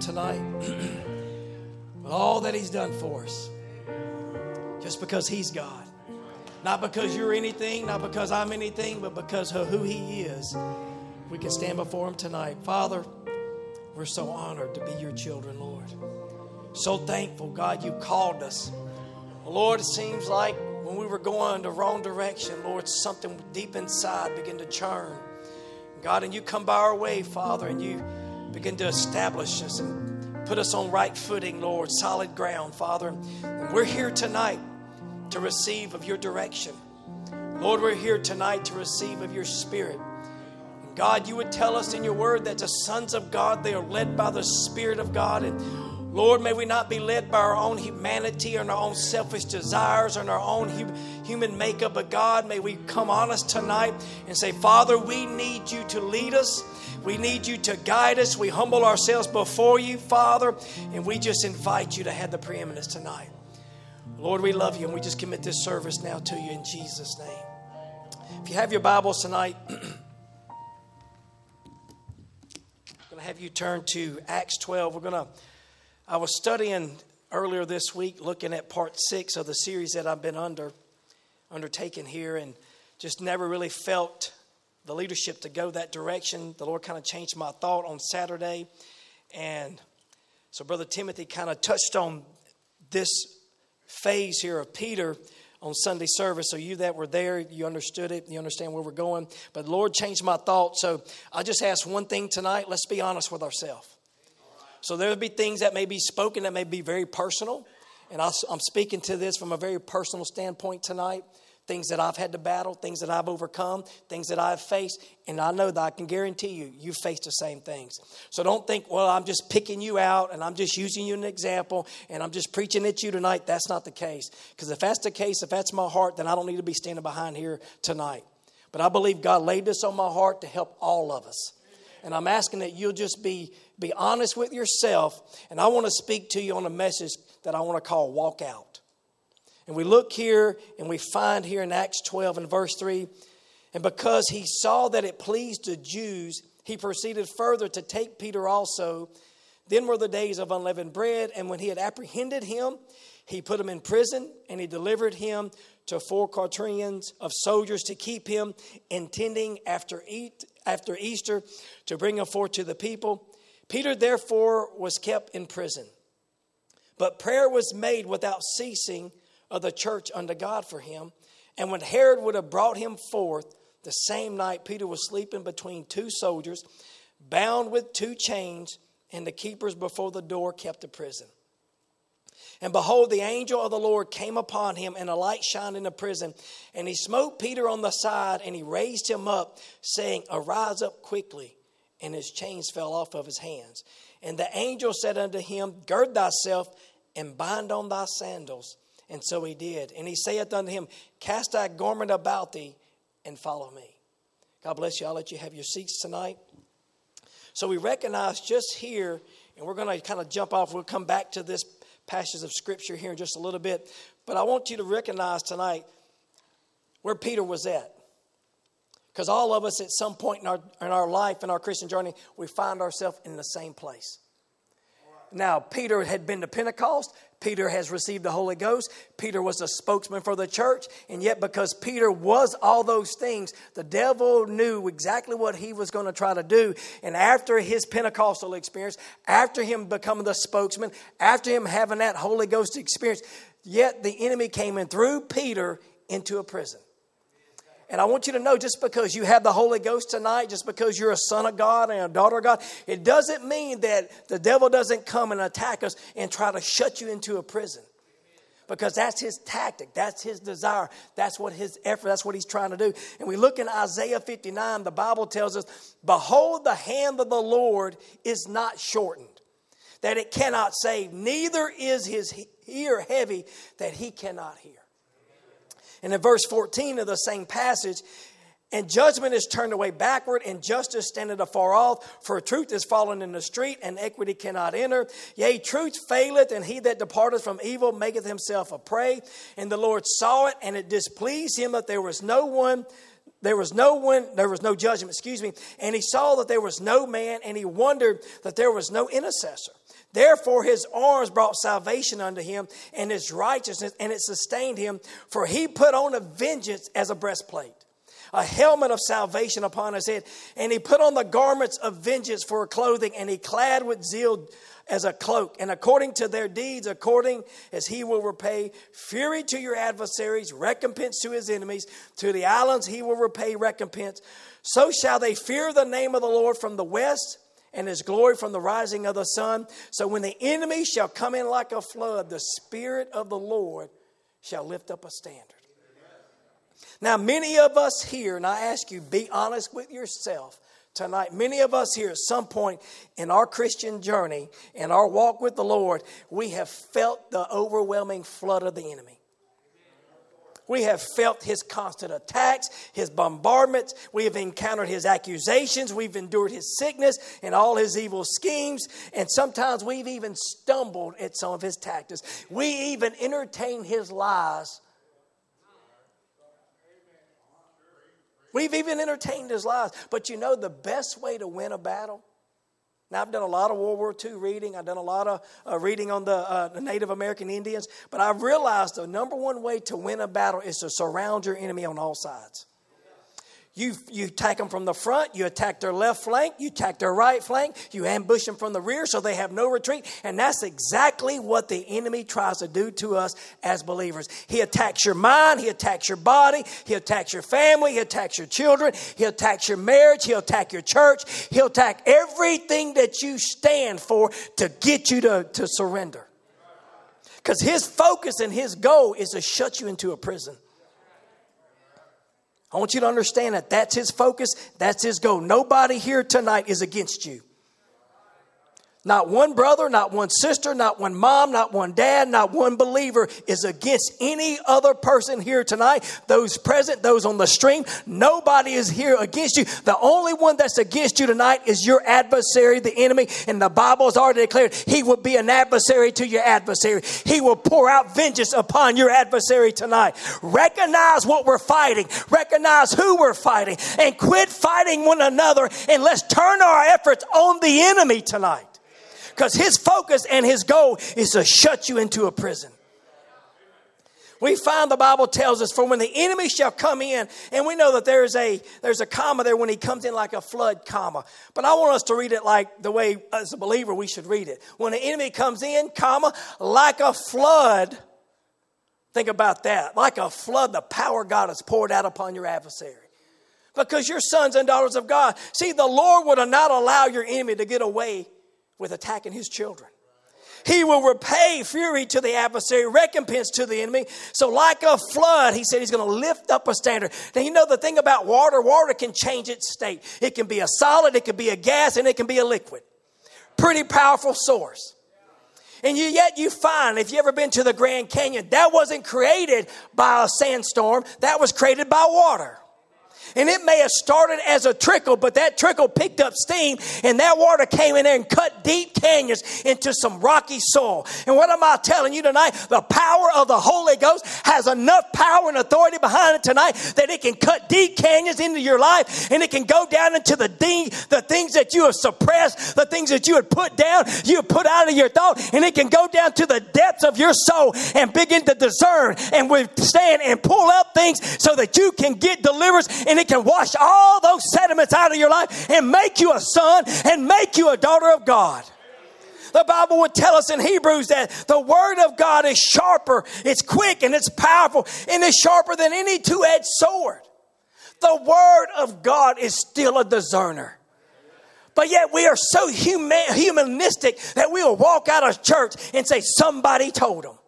tonight with all that He's done for us. Just because He's God. Not because you're anything, not because I'm anything, but because of who He is. We can stand before Him tonight. Father, we're so honored to be your children, Lord. So thankful, God, you called us. Lord, it seems like when we were going the wrong direction, Lord, something deep inside began to churn. God, and you come by our way, Father, and you begin to establish us and put us on right footing, Lord, solid ground, Father. And we're here tonight to receive of your direction. Lord, we're here tonight to receive of your spirit. And God, you would tell us in your word that the sons of God, they are led by the Spirit of God. And Lord, may we not be led by our own humanity and our own selfish desires and our own human makeup, but God, may we come honest tonight and say, Father, we need you to lead us. We need you to guide us. We humble ourselves before you, Father, and we just invite you to have the preeminence tonight. Lord, we love you, and we just commit this service now to you in Jesus' name. If you have your Bibles tonight, I'm going to have you turn to Acts 12. We're going to I was studying earlier this week, looking at part six of the series that I've been under, undertaking here, and just never really felt the leadership to go that direction. The Lord kind of changed my thought on Saturday. And so, Brother Timothy kind of touched on this phase here of Peter on Sunday service. So, you that were there, you understood it, you understand where we're going. But Lord changed my thought. So, I just ask one thing tonight let's be honest with ourselves. So there'll be things that may be spoken that may be very personal. And I'm speaking to this from a very personal standpoint tonight. Things that I've had to battle, things that I've overcome, things that I've faced. And I know that I can guarantee you, you've faced the same things. So don't think, well, I'm just picking you out and I'm just using you an example and I'm just preaching at you tonight. That's not the case. Because if that's the case, if that's my heart, then I don't need to be standing behind here tonight. But I believe God laid this on my heart to help all of us. And I'm asking that you'll just be be honest with yourself. And I want to speak to you on a message that I want to call Walk Out. And we look here and we find here in Acts 12 and verse 3 and because he saw that it pleased the Jews, he proceeded further to take Peter also. Then were the days of unleavened bread, and when he had apprehended him, he put him in prison, and he delivered him to four quaternions of soldiers to keep him, intending after, eat, after Easter to bring him forth to the people. Peter, therefore, was kept in prison. But prayer was made without ceasing of the church unto God for him. And when Herod would have brought him forth, the same night Peter was sleeping between two soldiers, bound with two chains, and the keepers before the door kept the prison. And behold, the angel of the Lord came upon him, and a light shined in the prison. And he smote Peter on the side, and he raised him up, saying, Arise up quickly and his chains fell off of his hands. And the angel said unto him, Gird thyself and bind on thy sandals. And so he did. And he saith unto him, Cast thy garment about thee and follow me. God bless you. I'll let you have your seats tonight. So we recognize just here, and we're going to kind of jump off. We'll come back to this passage of scripture here in just a little bit. But I want you to recognize tonight where Peter was at. Because all of us, at some point in our, in our life, in our Christian journey, we find ourselves in the same place. Now, Peter had been to Pentecost. Peter has received the Holy Ghost. Peter was a spokesman for the church. And yet, because Peter was all those things, the devil knew exactly what he was going to try to do. And after his Pentecostal experience, after him becoming the spokesman, after him having that Holy Ghost experience, yet the enemy came in through Peter into a prison. And I want you to know just because you have the Holy Ghost tonight, just because you're a son of God and a daughter of God, it doesn't mean that the devil doesn't come and attack us and try to shut you into a prison. Because that's his tactic, that's his desire, that's what his effort, that's what he's trying to do. And we look in Isaiah 59, the Bible tells us, Behold, the hand of the Lord is not shortened, that it cannot save, neither is his ear heavy, that he cannot hear. And in verse 14 of the same passage, and judgment is turned away backward, and justice standeth afar off. For truth is fallen in the street, and equity cannot enter. Yea, truth faileth, and he that departeth from evil maketh himself a prey. And the Lord saw it, and it displeased him that there was no one there was no one there was no judgment excuse me and he saw that there was no man and he wondered that there was no intercessor Therefore, his arms brought salvation unto him, and his righteousness, and it sustained him. For he put on a vengeance as a breastplate, a helmet of salvation upon his head, and he put on the garments of vengeance for a clothing, and he clad with zeal as a cloak. And according to their deeds, according as he will repay fury to your adversaries, recompense to his enemies, to the islands he will repay recompense. So shall they fear the name of the Lord from the west and his glory from the rising of the sun. So when the enemy shall come in like a flood, the Spirit of the Lord shall lift up a standard. Now, many of us here, and I ask you, be honest with yourself tonight. Many of us here, at some point in our Christian journey, in our walk with the Lord, we have felt the overwhelming flood of the enemy. We have felt his constant attacks, his bombardments. We have encountered his accusations. We've endured his sickness and all his evil schemes. And sometimes we've even stumbled at some of his tactics. We even entertain his lies. We've even entertained his lies. But you know the best way to win a battle? Now, I've done a lot of World War II reading. I've done a lot of uh, reading on the, uh, the, Native American Indians. But I've realized the number one way to win a battle is to surround your enemy on all sides. You, you attack them from the front, you attack their left flank, you attack their right flank, you ambush them from the rear so they have no retreat. And that's exactly what the enemy tries to do to us as believers. He attacks your mind, he attacks your body, he attacks your family, he attacks your children, he attacks your marriage, he'll attack your church, he'll attack everything that you stand for to get you to, to surrender. Because his focus and his goal is to shut you into a prison. I want you to understand that that's his focus, that's his goal. Nobody here tonight is against you. Not one brother, not one sister, not one mom, not one dad, not one believer is against any other person here tonight. Those present, those on the stream, nobody is here against you. The only one that's against you tonight is your adversary, the enemy. And the Bible has already declared he will be an adversary to your adversary. He will pour out vengeance upon your adversary tonight. Recognize what we're fighting, recognize who we're fighting, and quit fighting one another. And let's turn our efforts on the enemy tonight. Because his focus and his goal is to shut you into a prison. We find the Bible tells us, for when the enemy shall come in, and we know that there's a there's a comma there when he comes in like a flood comma. But I want us to read it like the way as a believer we should read it. When the enemy comes in, comma, like a flood. Think about that. Like a flood, the power God has poured out upon your adversary because you're sons and daughters of God. See, the Lord would not allow your enemy to get away with attacking his children. He will repay fury to the adversary, recompense to the enemy. So, like a flood, he said he's going to lift up a standard. Now, you know the thing about water water can change its state. It can be a solid, it can be a gas, and it can be a liquid. Pretty powerful source. And you, yet you find, if you ever been to the Grand Canyon, that wasn't created by a sandstorm, that was created by water. And it may have started as a trickle, but that trickle picked up steam and that water came in there and cut deep canyons into some rocky soil. And what am I telling you tonight? The power of the Holy Ghost has enough power and authority behind it tonight that it can cut deep canyons into your life and it can go down into the de- the things that you have suppressed, the things that you had put down, you have put out of your thought, and it can go down to the depths of your soul and begin to discern and withstand and pull out things so that you can get deliverance and it can wash all those sediments out of your life and make you a son and make you a daughter of God. The Bible would tell us in Hebrews that the Word of God is sharper, it's quick, and it's powerful, and it's sharper than any two edged sword. The Word of God is still a discerner. But yet we are so human, humanistic that we will walk out of church and say, Somebody told them.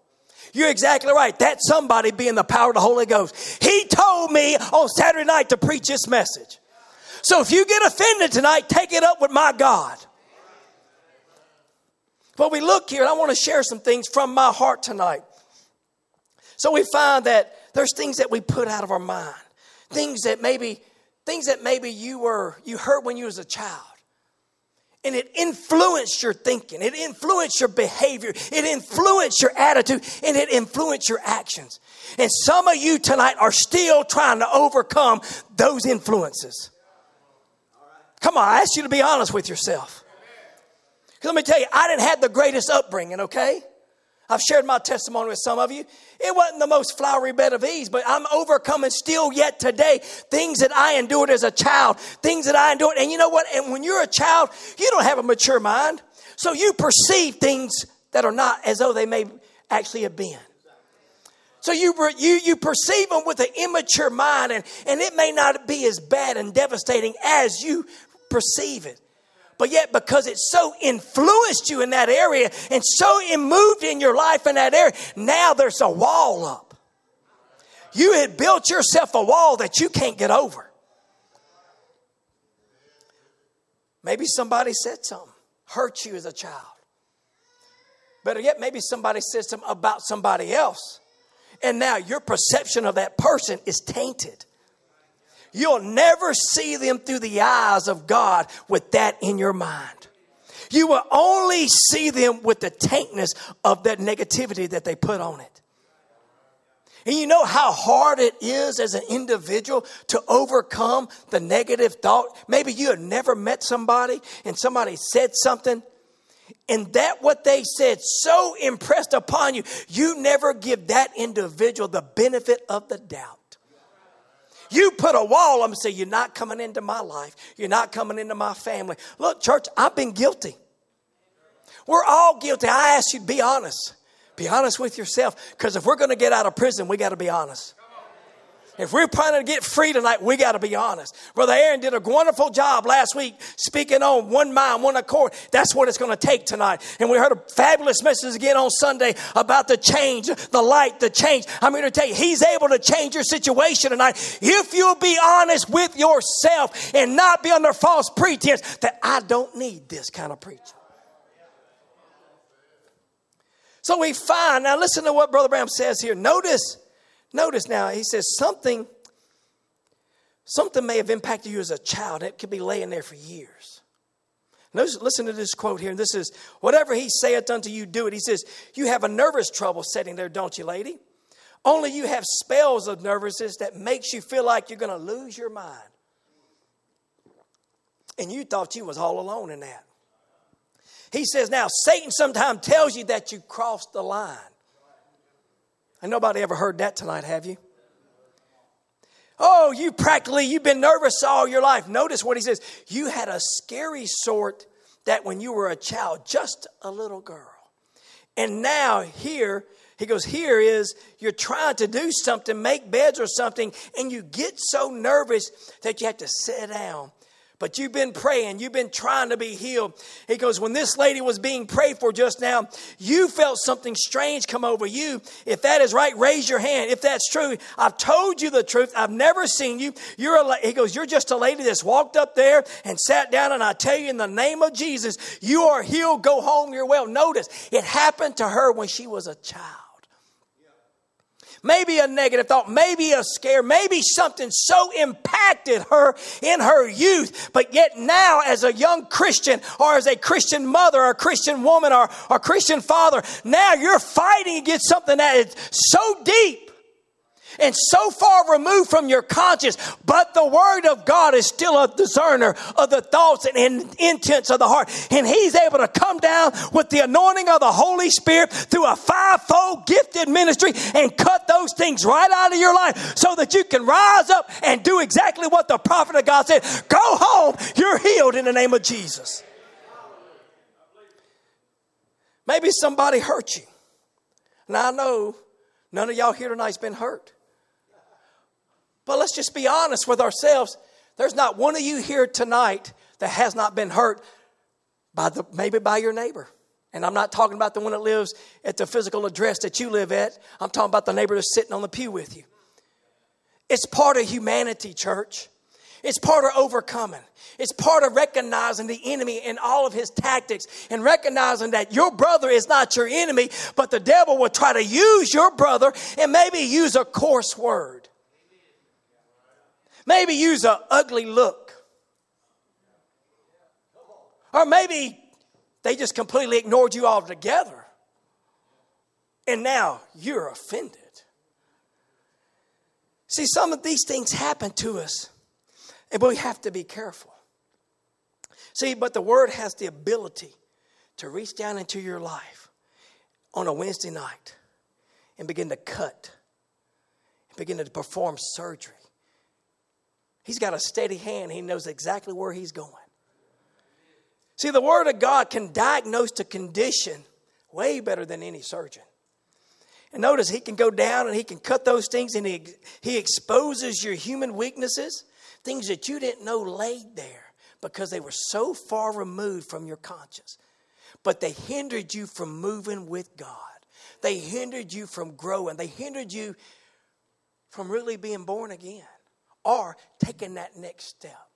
You're exactly right. That somebody being the power of the Holy Ghost. He told me on Saturday night to preach this message. So if you get offended tonight, take it up with my God. But we look here, and I want to share some things from my heart tonight. So we find that there's things that we put out of our mind, things that maybe, things that maybe you were you heard when you was a child and it influenced your thinking, it influenced your behavior, it influenced your attitude, and it influenced your actions. And some of you tonight are still trying to overcome those influences. Come on, I ask you to be honest with yourself. Let me tell you, I didn't have the greatest upbringing, okay? I've shared my testimony with some of you. It wasn't the most flowery bed of ease, but I'm overcoming still yet today things that I endured as a child, things that I endured. And you know what? And when you're a child, you don't have a mature mind. So you perceive things that are not as though they may actually have been. So you, you, you perceive them with an immature mind, and, and it may not be as bad and devastating as you perceive it. But yet, because it so influenced you in that area and so moved in your life in that area, now there's a wall up. You had built yourself a wall that you can't get over. Maybe somebody said something, hurt you as a child. Better yet, maybe somebody said something about somebody else. And now your perception of that person is tainted. You'll never see them through the eyes of God with that in your mind. You will only see them with the taintness of that negativity that they put on it. And you know how hard it is as an individual to overcome the negative thought? Maybe you have never met somebody and somebody said something, and that what they said so impressed upon you, you never give that individual the benefit of the doubt. You put a wall on and say, You're not coming into my life. You're not coming into my family. Look, church, I've been guilty. We're all guilty. I ask you to be honest. Be honest with yourself. Because if we're going to get out of prison, we got to be honest. If we're planning to get free tonight, we got to be honest. Brother Aaron did a wonderful job last week speaking on one mind, one accord. That's what it's going to take tonight. And we heard a fabulous message again on Sunday about the change, the light, the change. I'm here to tell you, He's able to change your situation tonight if you'll be honest with yourself and not be under false pretense that I don't need this kind of preaching. So we find, now listen to what Brother Branham says here. Notice Notice now, he says something, something may have impacted you as a child. It could be laying there for years. Notice, listen to this quote here. And this is, whatever he saith unto you, do it. He says, you have a nervous trouble sitting there, don't you, lady? Only you have spells of nervousness that makes you feel like you're going to lose your mind. And you thought you was all alone in that. He says, now Satan sometimes tells you that you crossed the line. And nobody ever heard that tonight, have you? Oh, you practically, you've been nervous all your life. Notice what he says. You had a scary sort that when you were a child, just a little girl. And now here, he goes, here is you're trying to do something, make beds or something, and you get so nervous that you have to sit down but you've been praying, you've been trying to be healed. He goes, When this lady was being prayed for just now, you felt something strange come over you. If that is right, raise your hand. If that's true, I've told you the truth. I've never seen you. You're a, he goes, You're just a lady that's walked up there and sat down, and I tell you in the name of Jesus, you are healed. Go home, you're well. Notice, it happened to her when she was a child maybe a negative thought, maybe a scare, maybe something so impacted her in her youth. But yet now, as a young Christian or as a Christian mother or a Christian woman or a Christian father, now you're fighting against something that is so deep and so far removed from your conscience, but the Word of God is still a discerner of the thoughts and intents of the heart. And He's able to come down with the anointing of the Holy Spirit through a fivefold gifted ministry and cut those things right out of your life so that you can rise up and do exactly what the prophet of God said. Go home, you're healed in the name of Jesus. Maybe somebody hurt you. Now I know none of y'all here tonight's been hurt. But let's just be honest with ourselves. There's not one of you here tonight that has not been hurt by the maybe by your neighbor. And I'm not talking about the one that lives at the physical address that you live at. I'm talking about the neighbor that's sitting on the pew with you. It's part of humanity, church. It's part of overcoming. It's part of recognizing the enemy and all of his tactics and recognizing that your brother is not your enemy, but the devil will try to use your brother and maybe use a coarse word. Maybe use an ugly look. Or maybe they just completely ignored you altogether. And now you're offended. See, some of these things happen to us, and we have to be careful. See, but the word has the ability to reach down into your life on a Wednesday night and begin to cut and begin to perform surgery. He's got a steady hand, he knows exactly where he's going. See, the Word of God can diagnose the condition way better than any surgeon. And notice he can go down and he can cut those things and he, he exposes your human weaknesses, things that you didn't know laid there because they were so far removed from your conscience. But they hindered you from moving with God. They hindered you from growing. They hindered you from really being born again or taking that next step,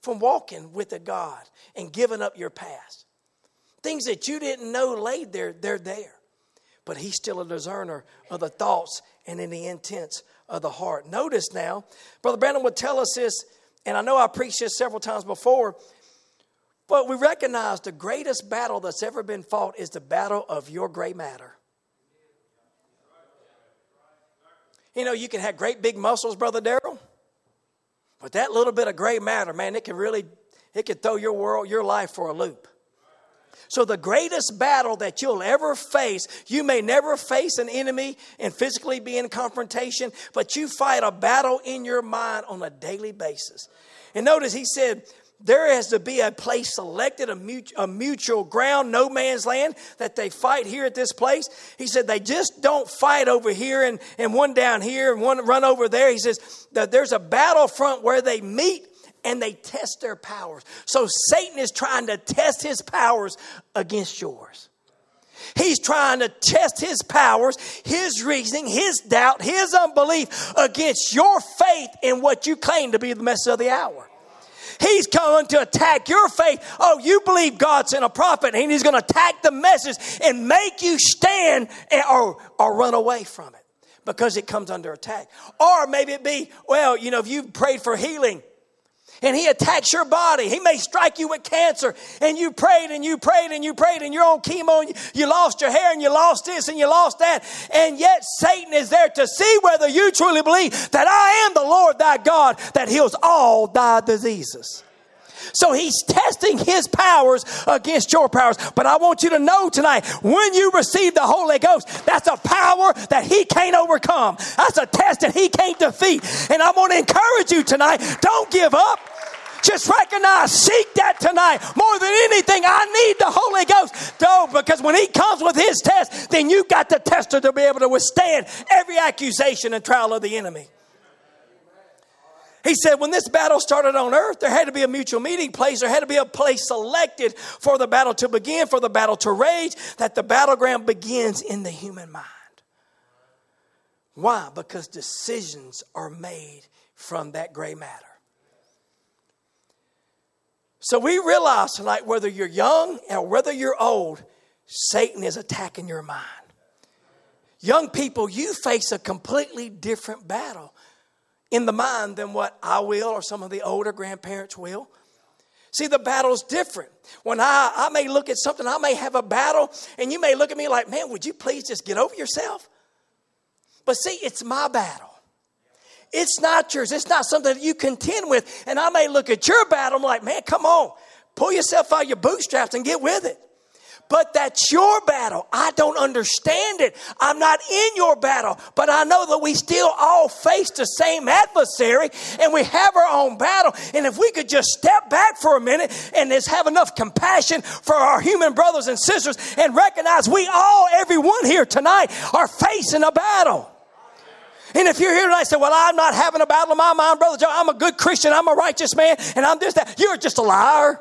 from walking with a God and giving up your past. Things that you didn't know laid there, they're there. But He's still a discerner of the thoughts and in the intents of the heart. Notice now, Brother Branham would tell us this, and I know I preached this several times before, but we recognize the greatest battle that's ever been fought is the battle of your gray matter. You know, you can have great big muscles, Brother Darrell, but that little bit of gray matter, man, it can really, it can throw your world, your life for a loop. So, the greatest battle that you'll ever face, you may never face an enemy and physically be in confrontation, but you fight a battle in your mind on a daily basis. And notice he said, there has to be a place selected, a mutual, a mutual ground, no man's land, that they fight here at this place. He said they just don't fight over here and, and one down here and one run over there. He says that there's a battlefront where they meet and they test their powers. So Satan is trying to test his powers against yours. He's trying to test his powers, his reasoning, his doubt, his unbelief against your faith in what you claim to be the message of the hour. He's coming to attack your faith. Oh, you believe God sent a prophet, and he's going to attack the message and make you stand or, or run away from it because it comes under attack. Or maybe it be, well, you know, if you've prayed for healing and he attacks your body. He may strike you with cancer and you prayed and you prayed and you prayed and you're on chemo and you lost your hair and you lost this and you lost that. And yet Satan is there to see whether you truly believe that I am the Lord thy God that heals all thy diseases. So he's testing his powers against your powers. But I want you to know tonight, when you receive the Holy Ghost, that's a power that he can't overcome. That's a test that he can't defeat. And I want to encourage you tonight, don't give up. Just recognize, seek that tonight. More than anything, I need the Holy Ghost. No, because when He comes with His test, then you got the tester to be able to withstand every accusation and trial of the enemy. He said, when this battle started on earth, there had to be a mutual meeting place. There had to be a place selected for the battle to begin, for the battle to rage, that the battleground begins in the human mind. Why? Because decisions are made from that gray matter. So we realize tonight, whether you're young or whether you're old, Satan is attacking your mind. Young people, you face a completely different battle in the mind than what I will or some of the older grandparents will. See, the battle's different. When I, I may look at something, I may have a battle, and you may look at me like, man, would you please just get over yourself? But see, it's my battle. It's not yours. It's not something that you contend with. And I may look at your battle, I'm like, man, come on, pull yourself out of your bootstraps and get with it but that's your battle. I don't understand it. I'm not in your battle, but I know that we still all face the same adversary and we have our own battle. And if we could just step back for a minute and just have enough compassion for our human brothers and sisters and recognize we all, everyone here tonight, are facing a battle. And if you're here tonight and say, Well, I'm not having a battle in my mind, Brother Joe, I'm a good Christian, I'm a righteous man, and I'm this, that, you're just a liar.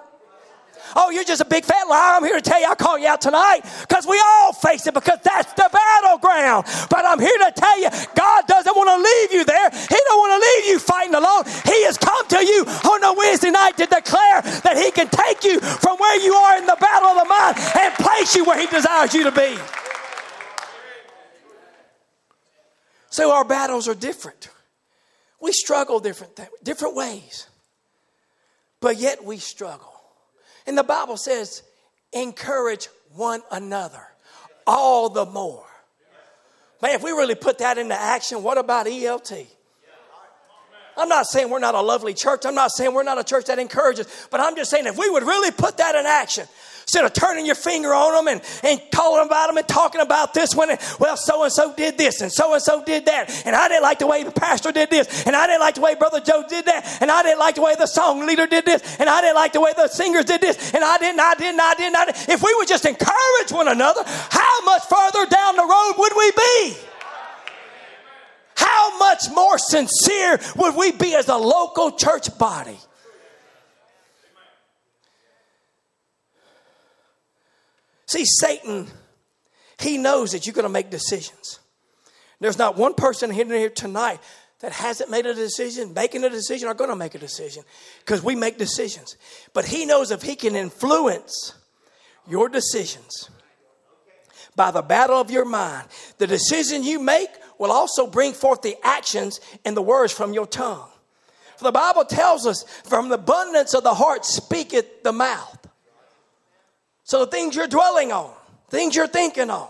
Oh, you're just a big fat liar. I'm here to tell you, I'll call you out tonight because we all face it because that's the battleground. But I'm here to tell you, God doesn't want to leave you there. He don't want to leave you fighting alone. He has come to you on a Wednesday night to declare that He can take you from where you are in the battle of the mind and place you where He desires you to be. So our battles are different. We struggle different, different ways, but yet we struggle. And the Bible says, encourage one another all the more. Man, if we really put that into action, what about ELT? I'm not saying we're not a lovely church. I'm not saying we're not a church that encourages, but I'm just saying if we would really put that in action. Instead of turning your finger on them and, and calling about them and talking about this one, and, well, so and so did this and so and so did that, and I didn't like the way the pastor did this, and I didn't like the way Brother Joe did that, and I didn't like the way the song leader did this, and I didn't like the way the singers did this, and I didn't, I didn't, I didn't, I didn't. If we would just encourage one another, how much further down the road would we be? How much more sincere would we be as a local church body? See, Satan, he knows that you're going to make decisions. There's not one person here tonight that hasn't made a decision, making a decision, or going to make a decision because we make decisions. But he knows if he can influence your decisions by the battle of your mind, the decision you make will also bring forth the actions and the words from your tongue. For the Bible tells us, from the abundance of the heart speaketh the mouth. So the things you're dwelling on, things you're thinking on,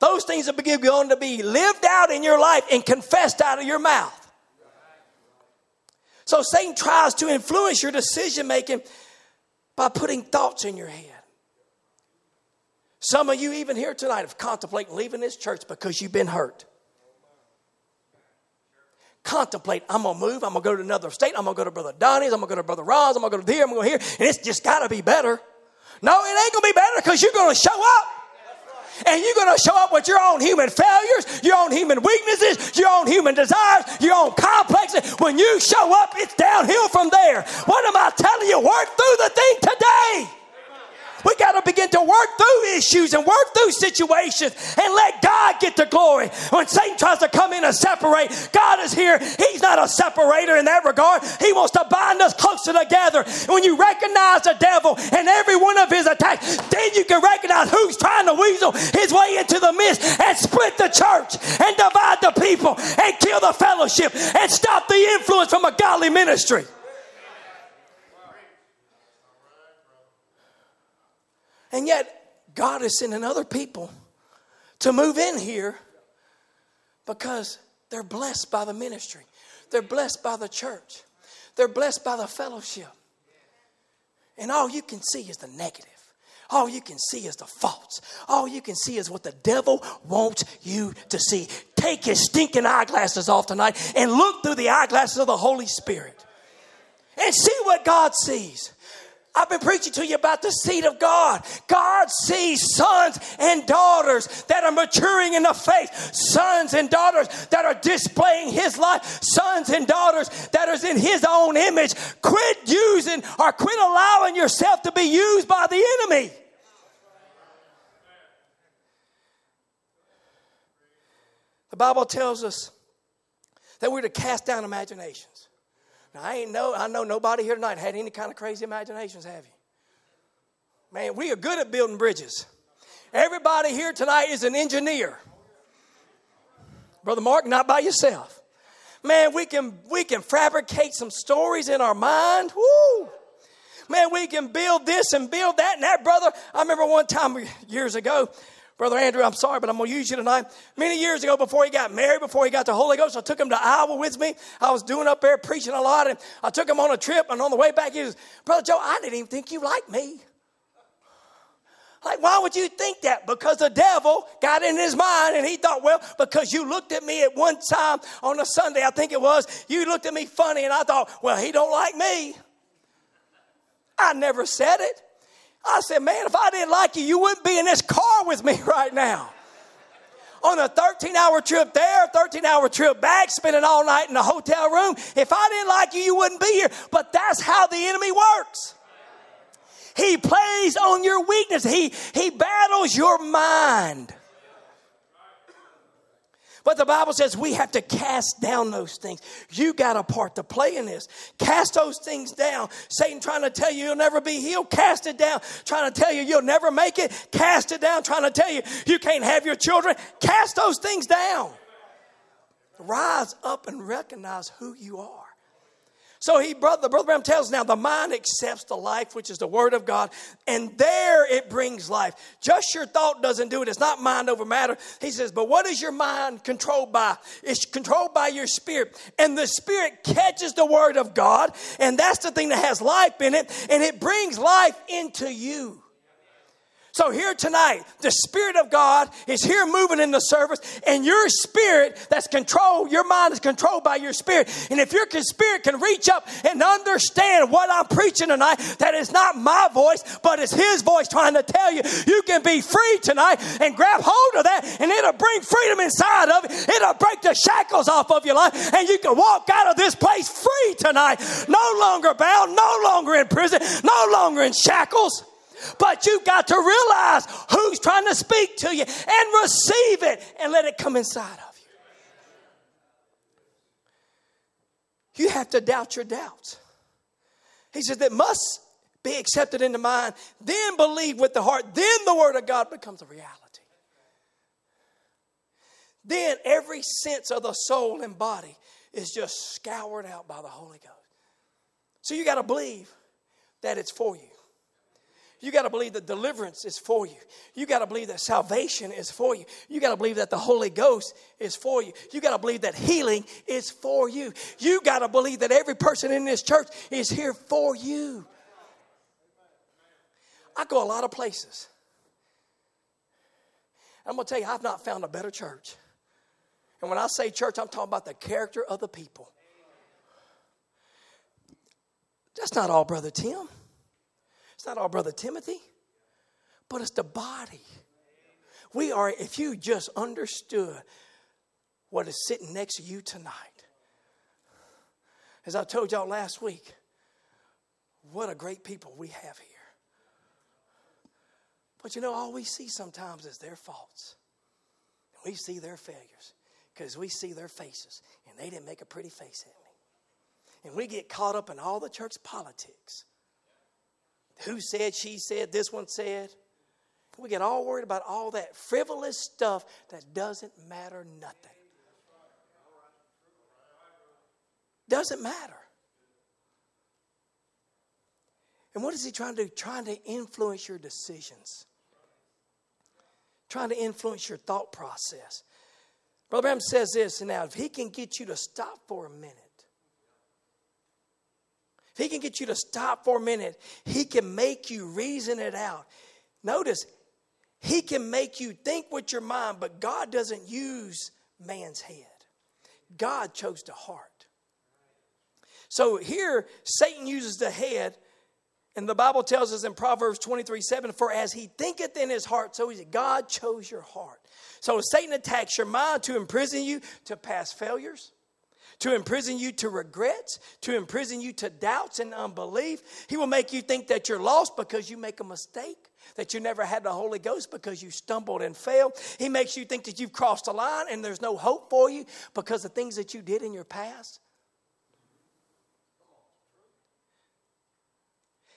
those things are going to be lived out in your life and confessed out of your mouth. So Satan tries to influence your decision making by putting thoughts in your head. Some of you, even here tonight, have contemplated leaving this church because you've been hurt. Contemplate, I'm gonna move, I'm gonna go to another state, I'm gonna go to Brother Donnie's, I'm gonna go to Brother Ron's, I'm gonna go to here, I'm gonna go here, and it's just gotta be better. No, it ain't going to be better because you're going to show up. And you're going to show up with your own human failures, your own human weaknesses, your own human desires, your own complexes. When you show up, it's downhill from there. What am I telling you? Work through the thing today. We got to begin to work through issues and work through situations and let God get the glory. When Satan tries to come in and separate, God is here. He's not a separator in that regard. He wants to bind us closer together. when you recognize the devil and every one of his attacks, then you can recognize who's trying to weasel his way into the midst and split the church and divide the people and kill the fellowship and stop the influence from a godly ministry. And yet, God is sending other people to move in here because they're blessed by the ministry, they're blessed by the church, they're blessed by the fellowship. And all you can see is the negative. All you can see is the faults. All you can see is what the devil wants you to see. Take his stinking eyeglasses off tonight and look through the eyeglasses of the Holy Spirit and see what God sees. I've been preaching to you about the seed of God. God sees sons and daughters that are maturing in the faith, sons and daughters that are displaying His life, sons and daughters that are in His own image. Quit using or quit allowing yourself to be used by the enemy. The Bible tells us that we're to cast down imaginations. Now, I ain't know, I know nobody here tonight had any kind of crazy imaginations, have you? Man, we are good at building bridges. Everybody here tonight is an engineer. Brother Mark, not by yourself. Man, we can we can fabricate some stories in our mind. Woo! Man, we can build this and build that and that, brother. I remember one time years ago, Brother Andrew, I'm sorry, but I'm going to use you tonight. Many years ago, before he got married, before he got the Holy Ghost, I took him to Iowa with me. I was doing up there preaching a lot, and I took him on a trip. And on the way back, he was, Brother Joe, I didn't even think you liked me. Like, why would you think that? Because the devil got in his mind and he thought, well, because you looked at me at one time on a Sunday, I think it was, you looked at me funny, and I thought, well, he don't like me. I never said it. I said, man, if I didn't like you, you wouldn't be in this car with me right now. On a 13 hour trip there, 13 hour trip back, spending all night in a hotel room. If I didn't like you, you wouldn't be here. But that's how the enemy works. He plays on your weakness. He, he battles your mind. But the Bible says we have to cast down those things. You got a part to play in this. Cast those things down. Satan trying to tell you you'll never be healed, cast it down. Trying to tell you you'll never make it, cast it down. Trying to tell you you can't have your children, cast those things down. Rise up and recognize who you are. So he, brother, brother Branham tells now the mind accepts the life, which is the word of God, and there it brings life. Just your thought doesn't do it. It's not mind over matter. He says, but what is your mind controlled by? It's controlled by your spirit. And the spirit catches the word of God, and that's the thing that has life in it, and it brings life into you. So, here tonight, the Spirit of God is here moving in the service, and your spirit that's controlled, your mind is controlled by your spirit. And if your spirit can reach up and understand what I'm preaching tonight, that is not my voice, but it's His voice trying to tell you, you can be free tonight and grab hold of that, and it'll bring freedom inside of it. It'll break the shackles off of your life, and you can walk out of this place free tonight. No longer bound, no longer in prison, no longer in shackles. But you've got to realize who's trying to speak to you and receive it and let it come inside of you. You have to doubt your doubts. He says that must be accepted in the mind, then believe with the heart, then the word of God becomes a reality. Then every sense of the soul and body is just scoured out by the Holy Ghost. So you got to believe that it's for you. You got to believe that deliverance is for you. You got to believe that salvation is for you. You got to believe that the Holy Ghost is for you. You got to believe that healing is for you. You got to believe that every person in this church is here for you. I go a lot of places. I'm going to tell you, I've not found a better church. And when I say church, I'm talking about the character of the people. That's not all, Brother Tim. It's not all Brother Timothy, but it's the body. We are, if you just understood what is sitting next to you tonight. As I told y'all last week, what a great people we have here. But you know, all we see sometimes is their faults. We see their failures because we see their faces, and they didn't make a pretty face at me. And we get caught up in all the church politics who said, she said, this one said. We get all worried about all that frivolous stuff that doesn't matter nothing. Doesn't matter. And what is he trying to do? Trying to influence your decisions, trying to influence your thought process. Brother Branham says this, and now if he can get you to stop for a minute if he can get you to stop for a minute, he can make you reason it out. Notice, he can make you think with your mind, but God doesn't use man's head. God chose the heart. So here, Satan uses the head, and the Bible tells us in Proverbs 23 7, for as he thinketh in his heart, so is it. God chose your heart. So Satan attacks your mind to imprison you to past failures to imprison you to regrets, to imprison you to doubts and unbelief. He will make you think that you're lost because you make a mistake, that you never had the Holy Ghost because you stumbled and failed. He makes you think that you've crossed a line and there's no hope for you because of things that you did in your past.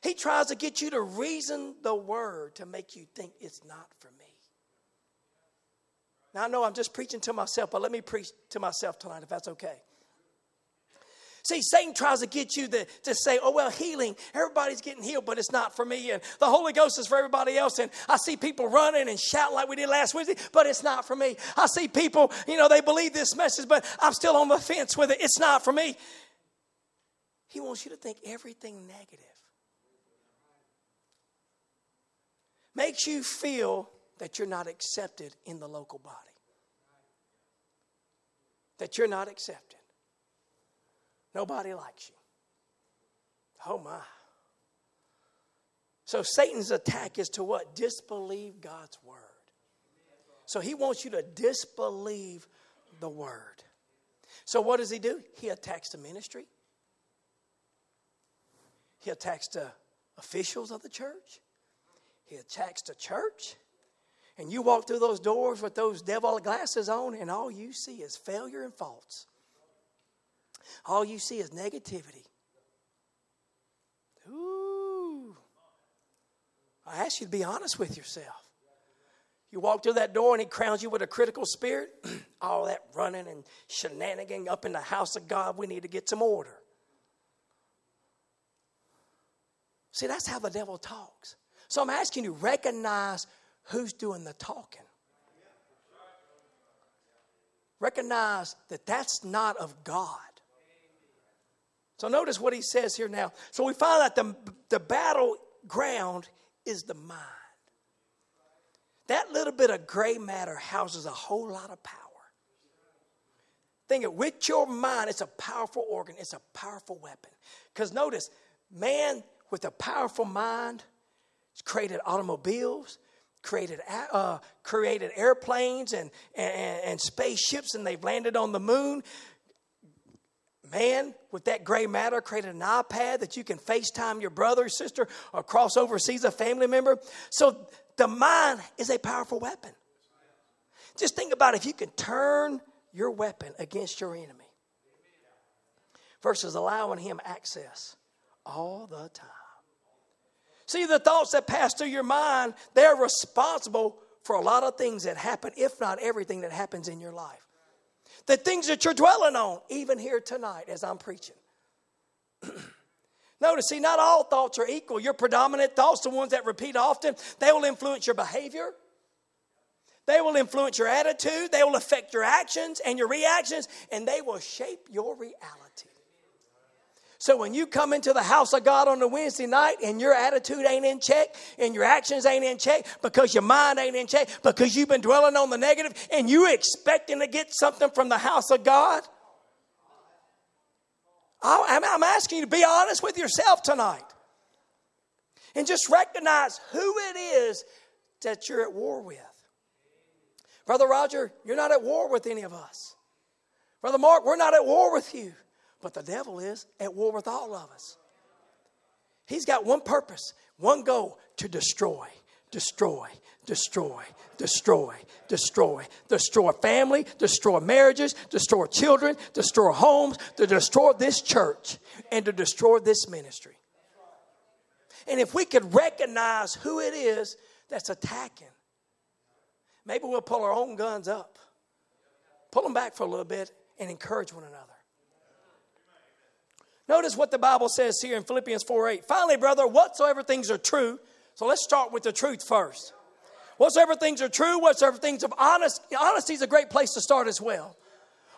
He tries to get you to reason the word to make you think it's not for me. Now, I know I'm just preaching to myself, but let me preach to myself tonight if that's okay. See, Satan tries to get you to, to say, oh, well, healing, everybody's getting healed, but it's not for me. And the Holy Ghost is for everybody else. And I see people running and shouting like we did last Wednesday, but it's not for me. I see people, you know, they believe this message, but I'm still on the fence with it. It's not for me. He wants you to think everything negative. Makes you feel that you're not accepted in the local body. That you're not accepted. Nobody likes you. Oh my. So Satan's attack is to what? Disbelieve God's word. So he wants you to disbelieve the word. So what does he do? He attacks the ministry. He attacks the officials of the church. He attacks the church. And you walk through those doors with those devil glasses on, and all you see is failure and faults all you see is negativity. Ooh. I ask you to be honest with yourself. You walk through that door and he crowns you with a critical spirit. all that running and shenanigan up in the house of God, we need to get some order. See, that's how the devil talks. So I'm asking you, recognize who's doing the talking. Recognize that that's not of God. So notice what he says here now. So we find that the, the battleground is the mind. That little bit of gray matter houses a whole lot of power. Think of it with your mind, it's a powerful organ, it's a powerful weapon. Because notice, man with a powerful mind created automobiles, created, uh, created airplanes and, and, and spaceships, and they've landed on the moon. Man with that gray matter created an iPad that you can FaceTime your brother, sister, or cross overseas a family member. So the mind is a powerful weapon. Just think about if you can turn your weapon against your enemy versus allowing him access all the time. See, the thoughts that pass through your mind, they're responsible for a lot of things that happen, if not everything that happens in your life. The things that you're dwelling on, even here tonight as I'm preaching. Notice, see, not all thoughts are equal. Your predominant thoughts, the ones that repeat often, they will influence your behavior. They will influence your attitude. They will affect your actions and your reactions, and they will shape your reality. So when you come into the house of God on a Wednesday night and your attitude ain't in check and your actions ain't in check because your mind ain't in check because you've been dwelling on the negative and you expecting to get something from the house of God, I'm asking you to be honest with yourself tonight and just recognize who it is that you're at war with. Brother Roger, you're not at war with any of us. Brother Mark, we're not at war with you. But the devil is at war with all of us. He's got one purpose, one goal to destroy, destroy, destroy, destroy, destroy, destroy family, destroy marriages, destroy children, destroy homes, to destroy this church, and to destroy this ministry. And if we could recognize who it is that's attacking, maybe we'll pull our own guns up, pull them back for a little bit, and encourage one another. Notice what the Bible says here in Philippians 4 8. Finally, brother, whatsoever things are true. So let's start with the truth first. Whatsoever things are true, whatsoever things of honest, honesty is a great place to start as well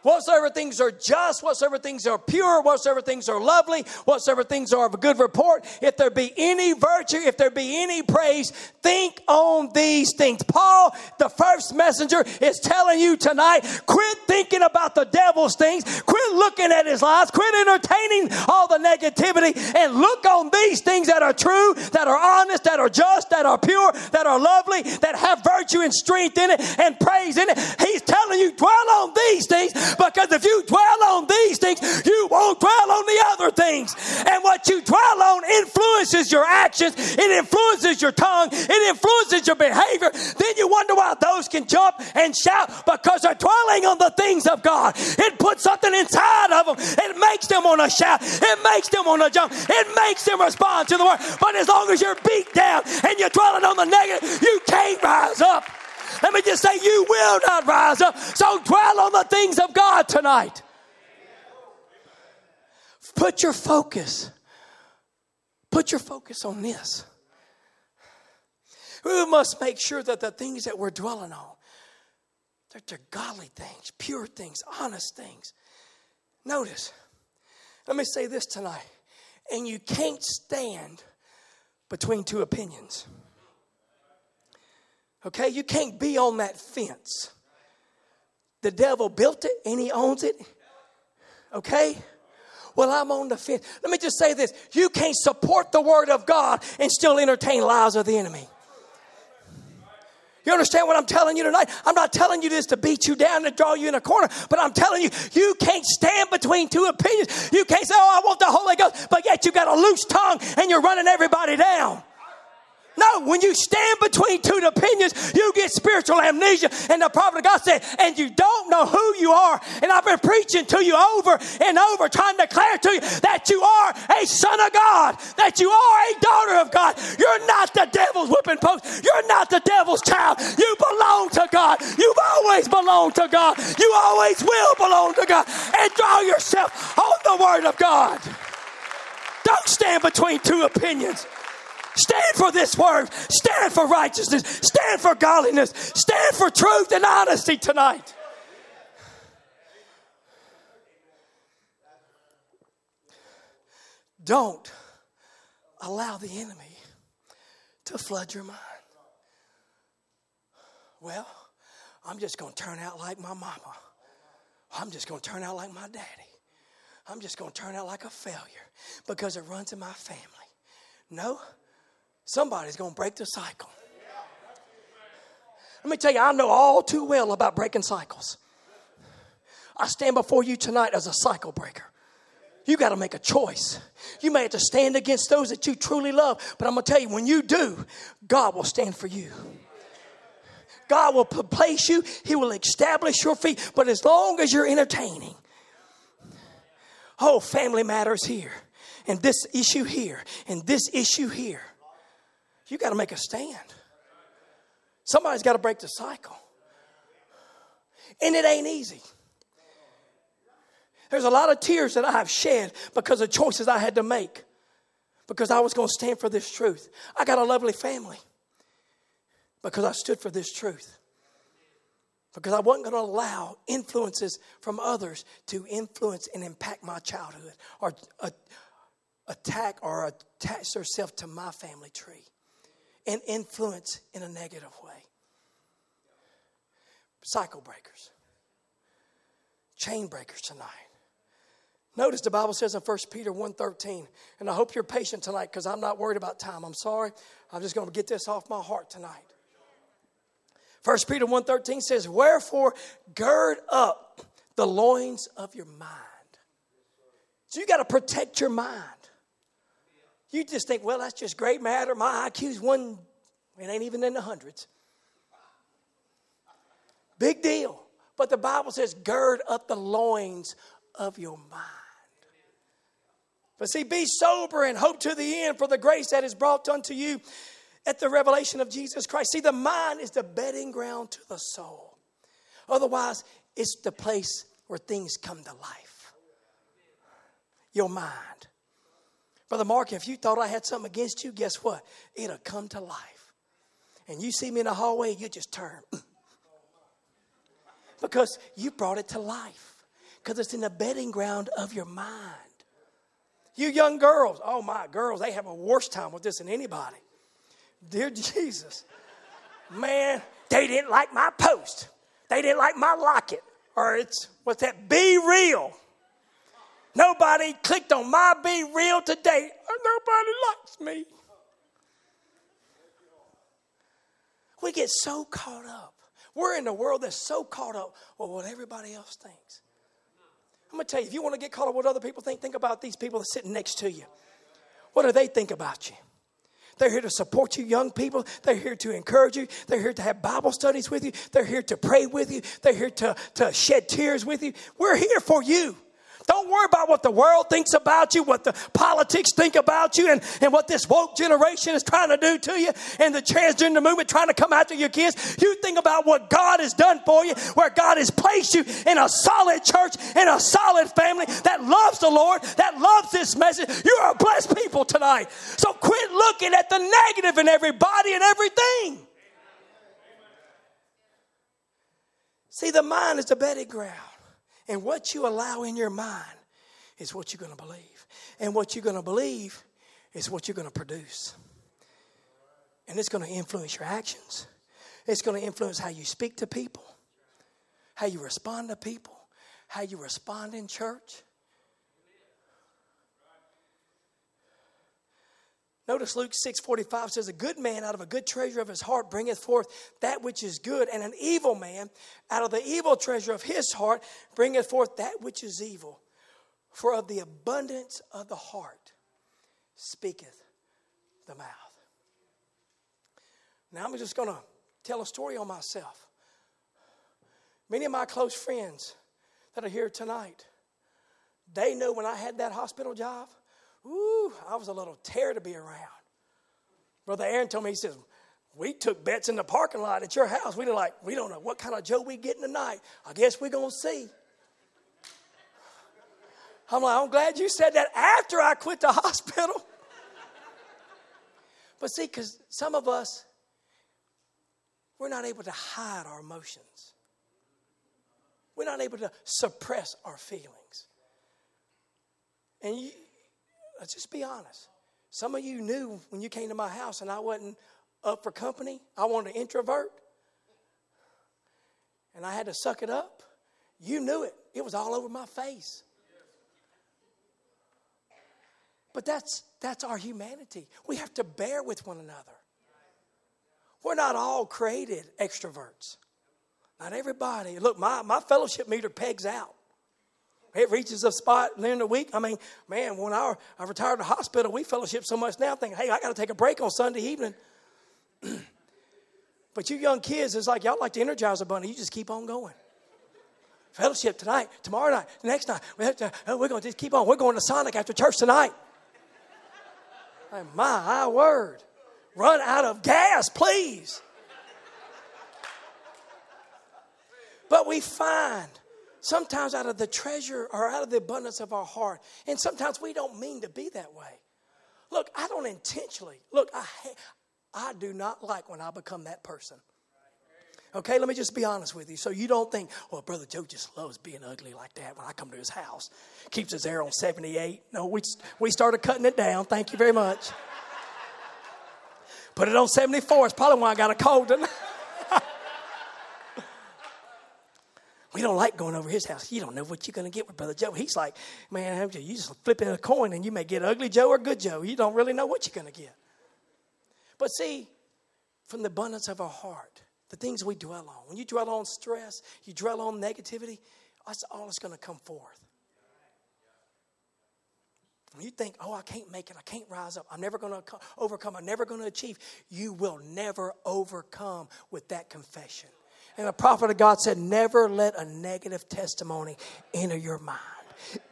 whatsoever things are just, whatsoever things are pure, whatsoever things are lovely, whatsoever things are of a good report, if there be any virtue, if there be any praise, think on these things. Paul, the first messenger, is telling you tonight quit thinking about the devil's things, quit looking at his lies, quit entertaining all the negativity, and look on these things that are true, that are honest, that are just, that are pure, that are lovely, that have virtue and strength in it, and praise in it. He's telling you dwell on these things because if you dwell on these things, you won't dwell on the other things. And what you dwell on influences your actions, it influences your tongue, it influences your behavior. Then you wonder why those can jump and shout because they're dwelling on the things of God. It puts something inside of them, it makes them want to shout, it makes them want to jump, it makes them respond to the word. But as long as you're beat down and you're dwelling on the negative, you can't rise up. Let me just say, you will not rise up. So dwell on the things of God tonight. Put your focus. Put your focus on this. We must make sure that the things that we're dwelling on, that they're godly things, pure things, honest things. Notice, let me say this tonight. And you can't stand between two opinions. Okay? You can't be on that fence. The devil built it and he owns it. Okay? Well, I'm on the fence. Let me just say this you can't support the word of God and still entertain lies of the enemy. You understand what I'm telling you tonight? I'm not telling you this to beat you down and draw you in a corner, but I'm telling you, you can't stand between two opinions. You can't say, Oh, I want the Holy Ghost, but yet you got a loose tongue and you're running everybody down. No, when you stand between two opinions, you get spiritual amnesia. And the prophet of God said, and you don't know who you are. And I've been preaching to you over and over, trying to declare to you that you are a son of God, that you are a daughter of God. You're not the devil's whipping post. You're not the devil's child. You belong to God. You've always belonged to God. You always will belong to God. And draw yourself on the word of God. Don't stand between two opinions. Stand for this word. Stand for righteousness. Stand for godliness. Stand for truth and honesty tonight. Don't allow the enemy to flood your mind. Well, I'm just going to turn out like my mama. I'm just going to turn out like my daddy. I'm just going to turn out like a failure because it runs in my family. No, somebody's going to break the cycle. Let me tell you, I know all too well about breaking cycles. I stand before you tonight as a cycle breaker. You got to make a choice. You may have to stand against those that you truly love, but I'm going to tell you, when you do, God will stand for you. God will place you, He will establish your feet, but as long as you're entertaining, oh, family matters here, and this issue here, and this issue here, you got to make a stand. Somebody's got to break the cycle. And it ain't easy. There's a lot of tears that I have shed because of choices I had to make because I was going to stand for this truth. I got a lovely family because I stood for this truth. Because I wasn't going to allow influences from others to influence and impact my childhood or attack or attach themselves to my family tree and influence in a negative way. Cycle breakers, chain breakers tonight. Notice the Bible says in 1 Peter 1.13, and I hope you're patient tonight because I'm not worried about time. I'm sorry. I'm just going to get this off my heart tonight. 1 Peter 1.13 says, Wherefore gird up the loins of your mind. So you got to protect your mind. You just think, well, that's just great matter. My IQ's one, it ain't even in the hundreds. Big deal. But the Bible says, gird up the loins of your mind. But see, be sober and hope to the end for the grace that is brought unto you at the revelation of Jesus Christ. See, the mind is the bedding ground to the soul. Otherwise, it's the place where things come to life. Your mind. Brother Mark, if you thought I had something against you, guess what? It'll come to life. And you see me in the hallway, you just turn. because you brought it to life. Because it's in the bedding ground of your mind. You young girls, oh my girls, they have a worse time with this than anybody. Dear Jesus, man, they didn't like my post. They didn't like my locket. Or it's, what's that? Be real. Nobody clicked on my Be Real today. Nobody likes me. We get so caught up. We're in a world that's so caught up with what everybody else thinks. I'm going to tell you, if you want to get caught up what other people think, think about these people that sitting next to you. What do they think about you? They're here to support you, young people. They're here to encourage you. They're here to have Bible studies with you. They're here to pray with you. They're here to, to shed tears with you. We're here for you. Don't worry about what the world thinks about you, what the politics think about you, and, and what this woke generation is trying to do to you, and the transgender movement trying to come after your kids. You think about what God has done for you, where God has placed you in a solid church, in a solid family that loves the Lord, that loves this message. You are a blessed people tonight. So quit looking at the negative in everybody and everything. See, the mind is the bedding ground. And what you allow in your mind is what you're going to believe. And what you're going to believe is what you're going to produce. And it's going to influence your actions. It's going to influence how you speak to people, how you respond to people, how you respond in church. Notice Luke 6:45 says, A good man out of a good treasure of his heart bringeth forth that which is good, and an evil man out of the evil treasure of his heart bringeth forth that which is evil. For of the abundance of the heart speaketh the mouth. Now I'm just gonna tell a story on myself. Many of my close friends that are here tonight, they know when I had that hospital job, Ooh, I was a little tear to be around. Brother Aaron told me, he says, we took bets in the parking lot at your house. We were like, we don't know what kind of Joe we getting tonight. I guess we're going to see. I'm like, I'm glad you said that after I quit the hospital. but see, because some of us, we're not able to hide our emotions. We're not able to suppress our feelings. And you, let's just be honest. Some of you knew when you came to my house and I wasn't up for company, I wanted to introvert. and I had to suck it up, you knew it. It was all over my face. But that's, that's our humanity. We have to bear with one another. We're not all created extroverts. Not everybody. Look, my, my fellowship meter pegs out. It reaches a spot in the week. I mean, man, when I, I retired to the hospital, we fellowship so much now, thinking, hey, I got to take a break on Sunday evening. but you young kids, it's like y'all like to Energizer bunny. You just keep on going. Fellowship tonight, tomorrow night, next night. We to, uh, we're going to just keep on. We're going to Sonic after church tonight. my word. Run out of gas, please. But we find sometimes out of the treasure or out of the abundance of our heart, and sometimes we don't mean to be that way. Look, I don't intentionally. Look, I, I do not like when I become that person. Okay, let me just be honest with you. So you don't think, well, Brother Joe just loves being ugly like that when I come to his house. Keeps his hair on 78. No, we, we started cutting it down. Thank you very much. Put it on 74. It's probably why I got a cold tonight. we don't like going over his house. You don't know what you're going to get with Brother Joe. He's like, man, you just flipping a coin and you may get ugly Joe or good Joe. You don't really know what you're going to get. But see, from the abundance of our heart, the things we dwell on, when you dwell on stress, you dwell on negativity, that's all that's going to come forth. When you think, oh, I can't make it, I can't rise up, I'm never going to overcome, I'm never going to achieve, you will never overcome with that confession. And the prophet of God said, Never let a negative testimony enter your mind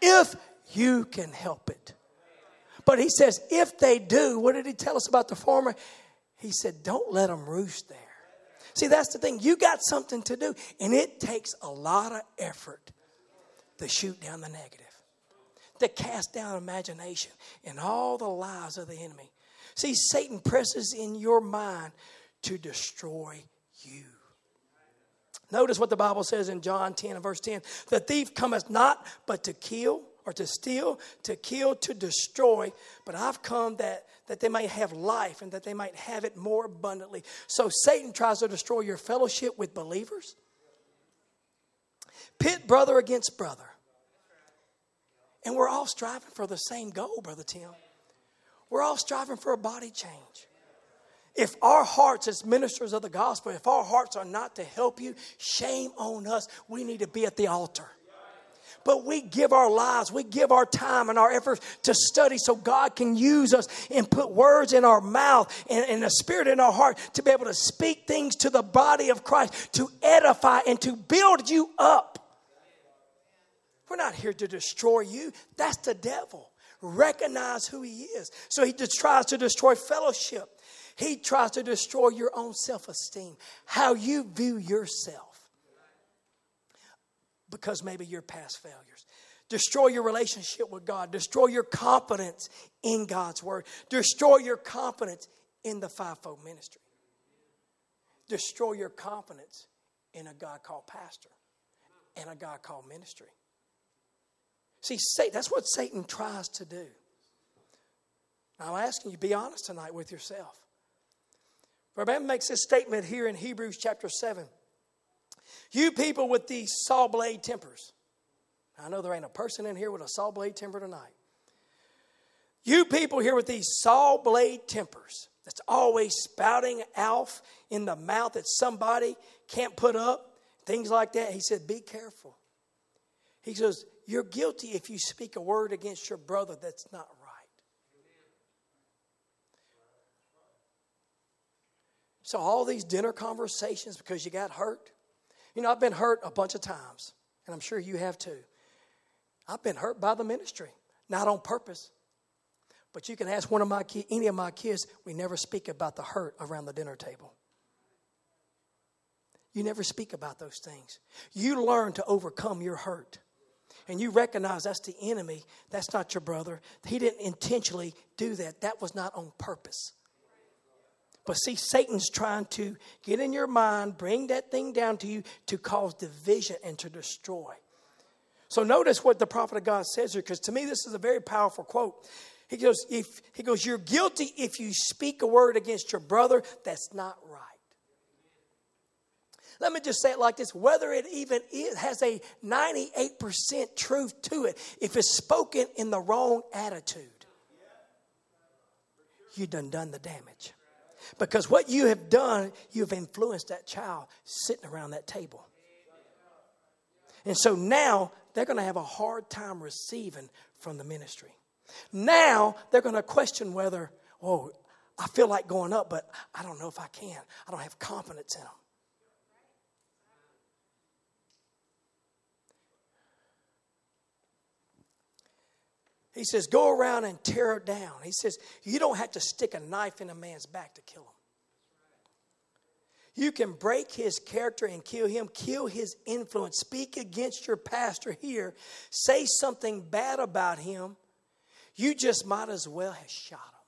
if you can help it. But he says, if they do, what did he tell us about the former? He said, don't let them roost there. See, that's the thing. You got something to do, and it takes a lot of effort to shoot down the negative, to cast down imagination and all the lies of the enemy. See, Satan presses in your mind to destroy you. Notice what the Bible says in John 10 and verse 10 The thief cometh not but to kill or to steal, to kill, to destroy, but I've come that, that they might have life and that they might have it more abundantly. So Satan tries to destroy your fellowship with believers. Pit brother against brother. And we're all striving for the same goal, Brother Tim. We're all striving for a body change. If our hearts, as ministers of the gospel, if our hearts are not to help you, shame on us. We need to be at the altar. But we give our lives, we give our time and our efforts to study so God can use us and put words in our mouth and, and a spirit in our heart to be able to speak things to the body of Christ, to edify and to build you up. We're not here to destroy you, that's the devil. Recognize who he is. So he just tries to destroy fellowship. He tries to destroy your own self esteem, how you view yourself, because maybe your past failures. Destroy your relationship with God, destroy your confidence in God's word, destroy your confidence in the fivefold ministry, destroy your confidence in a God called pastor and a God called ministry. See, that's what Satan tries to do. I'm asking you, be honest tonight with yourself. Remember, makes this statement here in Hebrews chapter 7. You people with these saw blade tempers. I know there ain't a person in here with a saw blade temper tonight. You people here with these saw blade tempers that's always spouting out in the mouth that somebody can't put up, things like that. He said, Be careful. He says, You're guilty if you speak a word against your brother that's not right. So, all these dinner conversations because you got hurt. You know, I've been hurt a bunch of times, and I'm sure you have too. I've been hurt by the ministry, not on purpose. But you can ask one of my kids, any of my kids, we never speak about the hurt around the dinner table. You never speak about those things. You learn to overcome your hurt. And you recognize that's the enemy. That's not your brother. He didn't intentionally do that. That was not on purpose. But see, Satan's trying to get in your mind, bring that thing down to you to cause division and to destroy. So notice what the prophet of God says here, because to me this is a very powerful quote. He goes, if he goes, you're guilty if you speak a word against your brother that's not right. Let me just say it like this whether it even is, has a 98% truth to it, if it's spoken in the wrong attitude, you done done the damage. Because what you have done, you've influenced that child sitting around that table. And so now they're going to have a hard time receiving from the ministry. Now they're going to question whether, oh, I feel like going up, but I don't know if I can. I don't have confidence in them. He says, Go around and tear it down. He says, You don't have to stick a knife in a man's back to kill him. You can break his character and kill him, kill his influence, speak against your pastor here, say something bad about him. You just might as well have shot him.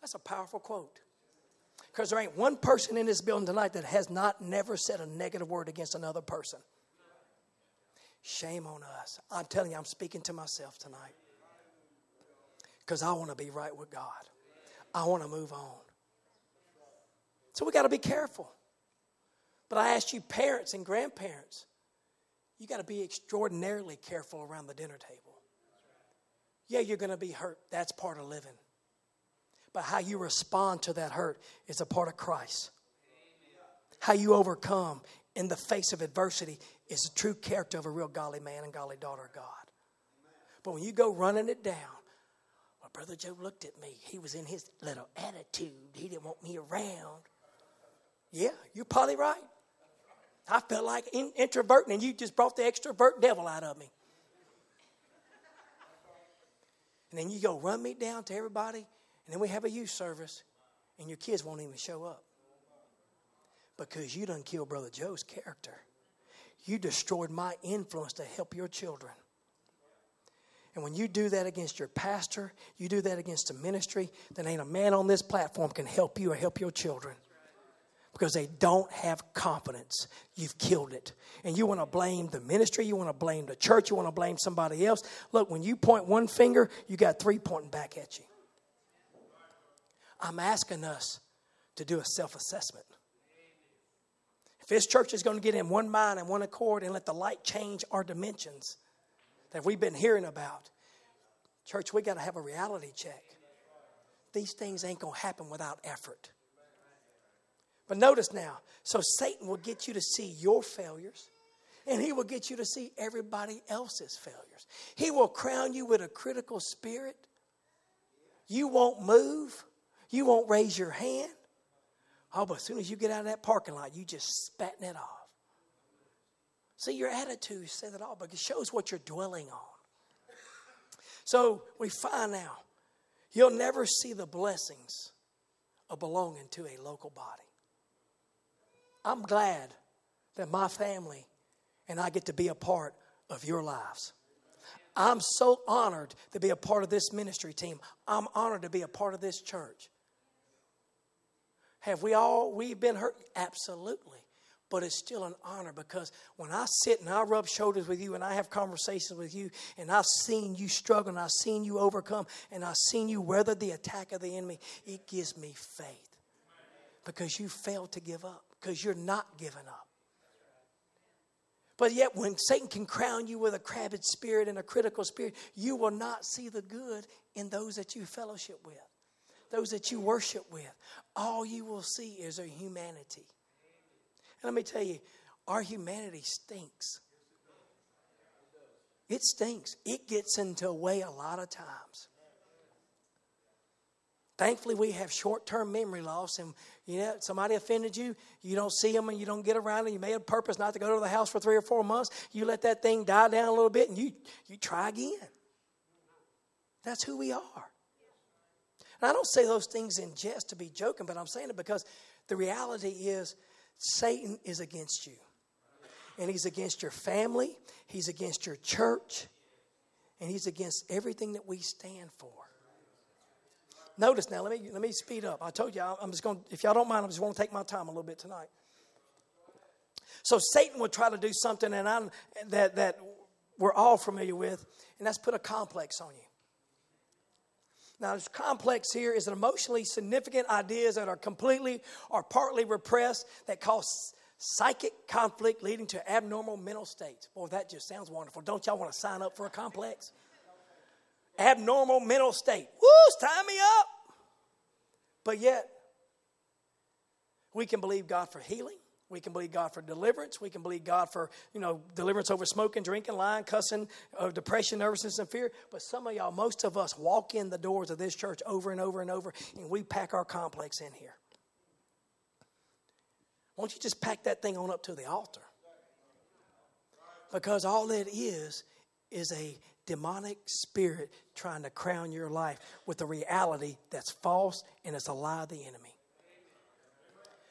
That's a powerful quote. Because there ain't one person in this building tonight that has not never said a negative word against another person. Shame on us. I'm telling you, I'm speaking to myself tonight. Because I want to be right with God. I want to move on. So we got to be careful. But I ask you, parents and grandparents, you got to be extraordinarily careful around the dinner table. Yeah, you're going to be hurt. That's part of living. But how you respond to that hurt is a part of Christ. How you overcome in the face of adversity is the true character of a real godly man and godly daughter of God. But when you go running it down, well, Brother Joe looked at me. He was in his little attitude. He didn't want me around. Yeah, you're probably right. I felt like in, introverting, and you just brought the extrovert devil out of me. And then you go run me down to everybody, and then we have a youth service, and your kids won't even show up because you done killed Brother Joe's character. You destroyed my influence to help your children. And when you do that against your pastor, you do that against a ministry, then ain't a man on this platform can help you or help your children. Because they don't have confidence. You've killed it. And you want to blame the ministry, you want to blame the church, you want to blame somebody else. Look, when you point one finger, you got three pointing back at you. I'm asking us to do a self assessment. If this church is going to get in one mind and one accord and let the light change our dimensions that we've been hearing about, church, we got to have a reality check. These things ain't going to happen without effort. But notice now, so Satan will get you to see your failures and he will get you to see everybody else's failures. He will crown you with a critical spirit. You won't move, you won't raise your hand. Oh, but as soon as you get out of that parking lot, you just spatting it off. See, your attitude says it all, but it shows what you're dwelling on. So we find now you'll never see the blessings of belonging to a local body. I'm glad that my family and I get to be a part of your lives. I'm so honored to be a part of this ministry team. I'm honored to be a part of this church. Have we all we've been hurt? Absolutely. But it's still an honor because when I sit and I rub shoulders with you and I have conversations with you and I've seen you struggle and I've seen you overcome and I've seen you weather the attack of the enemy, it gives me faith. Because you failed to give up, because you're not giving up. But yet, when Satan can crown you with a crabbed spirit and a critical spirit, you will not see the good in those that you fellowship with those that you worship with, all you will see is their humanity. And let me tell you, our humanity stinks. It stinks. It gets into a way a lot of times. Thankfully, we have short term memory loss, and you know, somebody offended you, you don't see them and you don't get around them. You made a purpose not to go to the house for three or four months. You let that thing die down a little bit and you, you try again. That's who we are. And I don't say those things in jest to be joking, but I'm saying it because the reality is Satan is against you. And he's against your family, he's against your church, and he's against everything that we stand for. Notice now, let me let me speed up. I told you I'm just going. If y'all don't mind, I'm just want to take my time a little bit tonight. So Satan would try to do something, and I'm that that we're all familiar with, and that's put a complex on you. Now, this complex here is an emotionally significant ideas that are completely or partly repressed that cause psychic conflict leading to abnormal mental states. Boy, that just sounds wonderful. Don't y'all want to sign up for a complex? Abnormal mental state. Woo, tie me up. But yet, we can believe God for healing. We can believe God for deliverance. We can believe God for, you know, deliverance over smoking, drinking, lying, cussing, uh, depression, nervousness, and fear. But some of y'all, most of us walk in the doors of this church over and over and over, and we pack our complex in here. Why don't you just pack that thing on up to the altar? Because all it is is a demonic spirit trying to crown your life with a reality that's false and it's a lie of the enemy.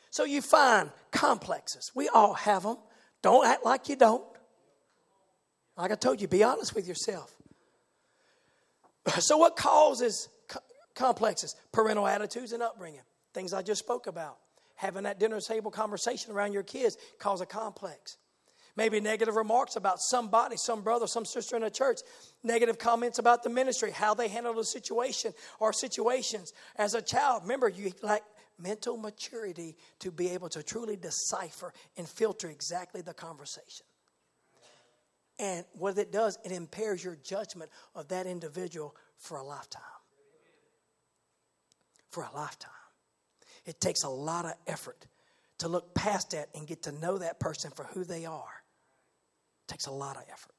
So you find complexes. We all have them. Don't act like you don't. Like I told you, be honest with yourself. So, what causes complexes? Parental attitudes and upbringing. Things I just spoke about. Having that dinner table conversation around your kids cause a complex. Maybe negative remarks about somebody, some brother, some sister in a church. Negative comments about the ministry, how they handle the situation or situations. As a child, remember, you like mental maturity to be able to truly decipher and filter exactly the conversation. And what it does, it impairs your judgment of that individual for a lifetime. For a lifetime. It takes a lot of effort to look past that and get to know that person for who they are. It takes a lot of effort.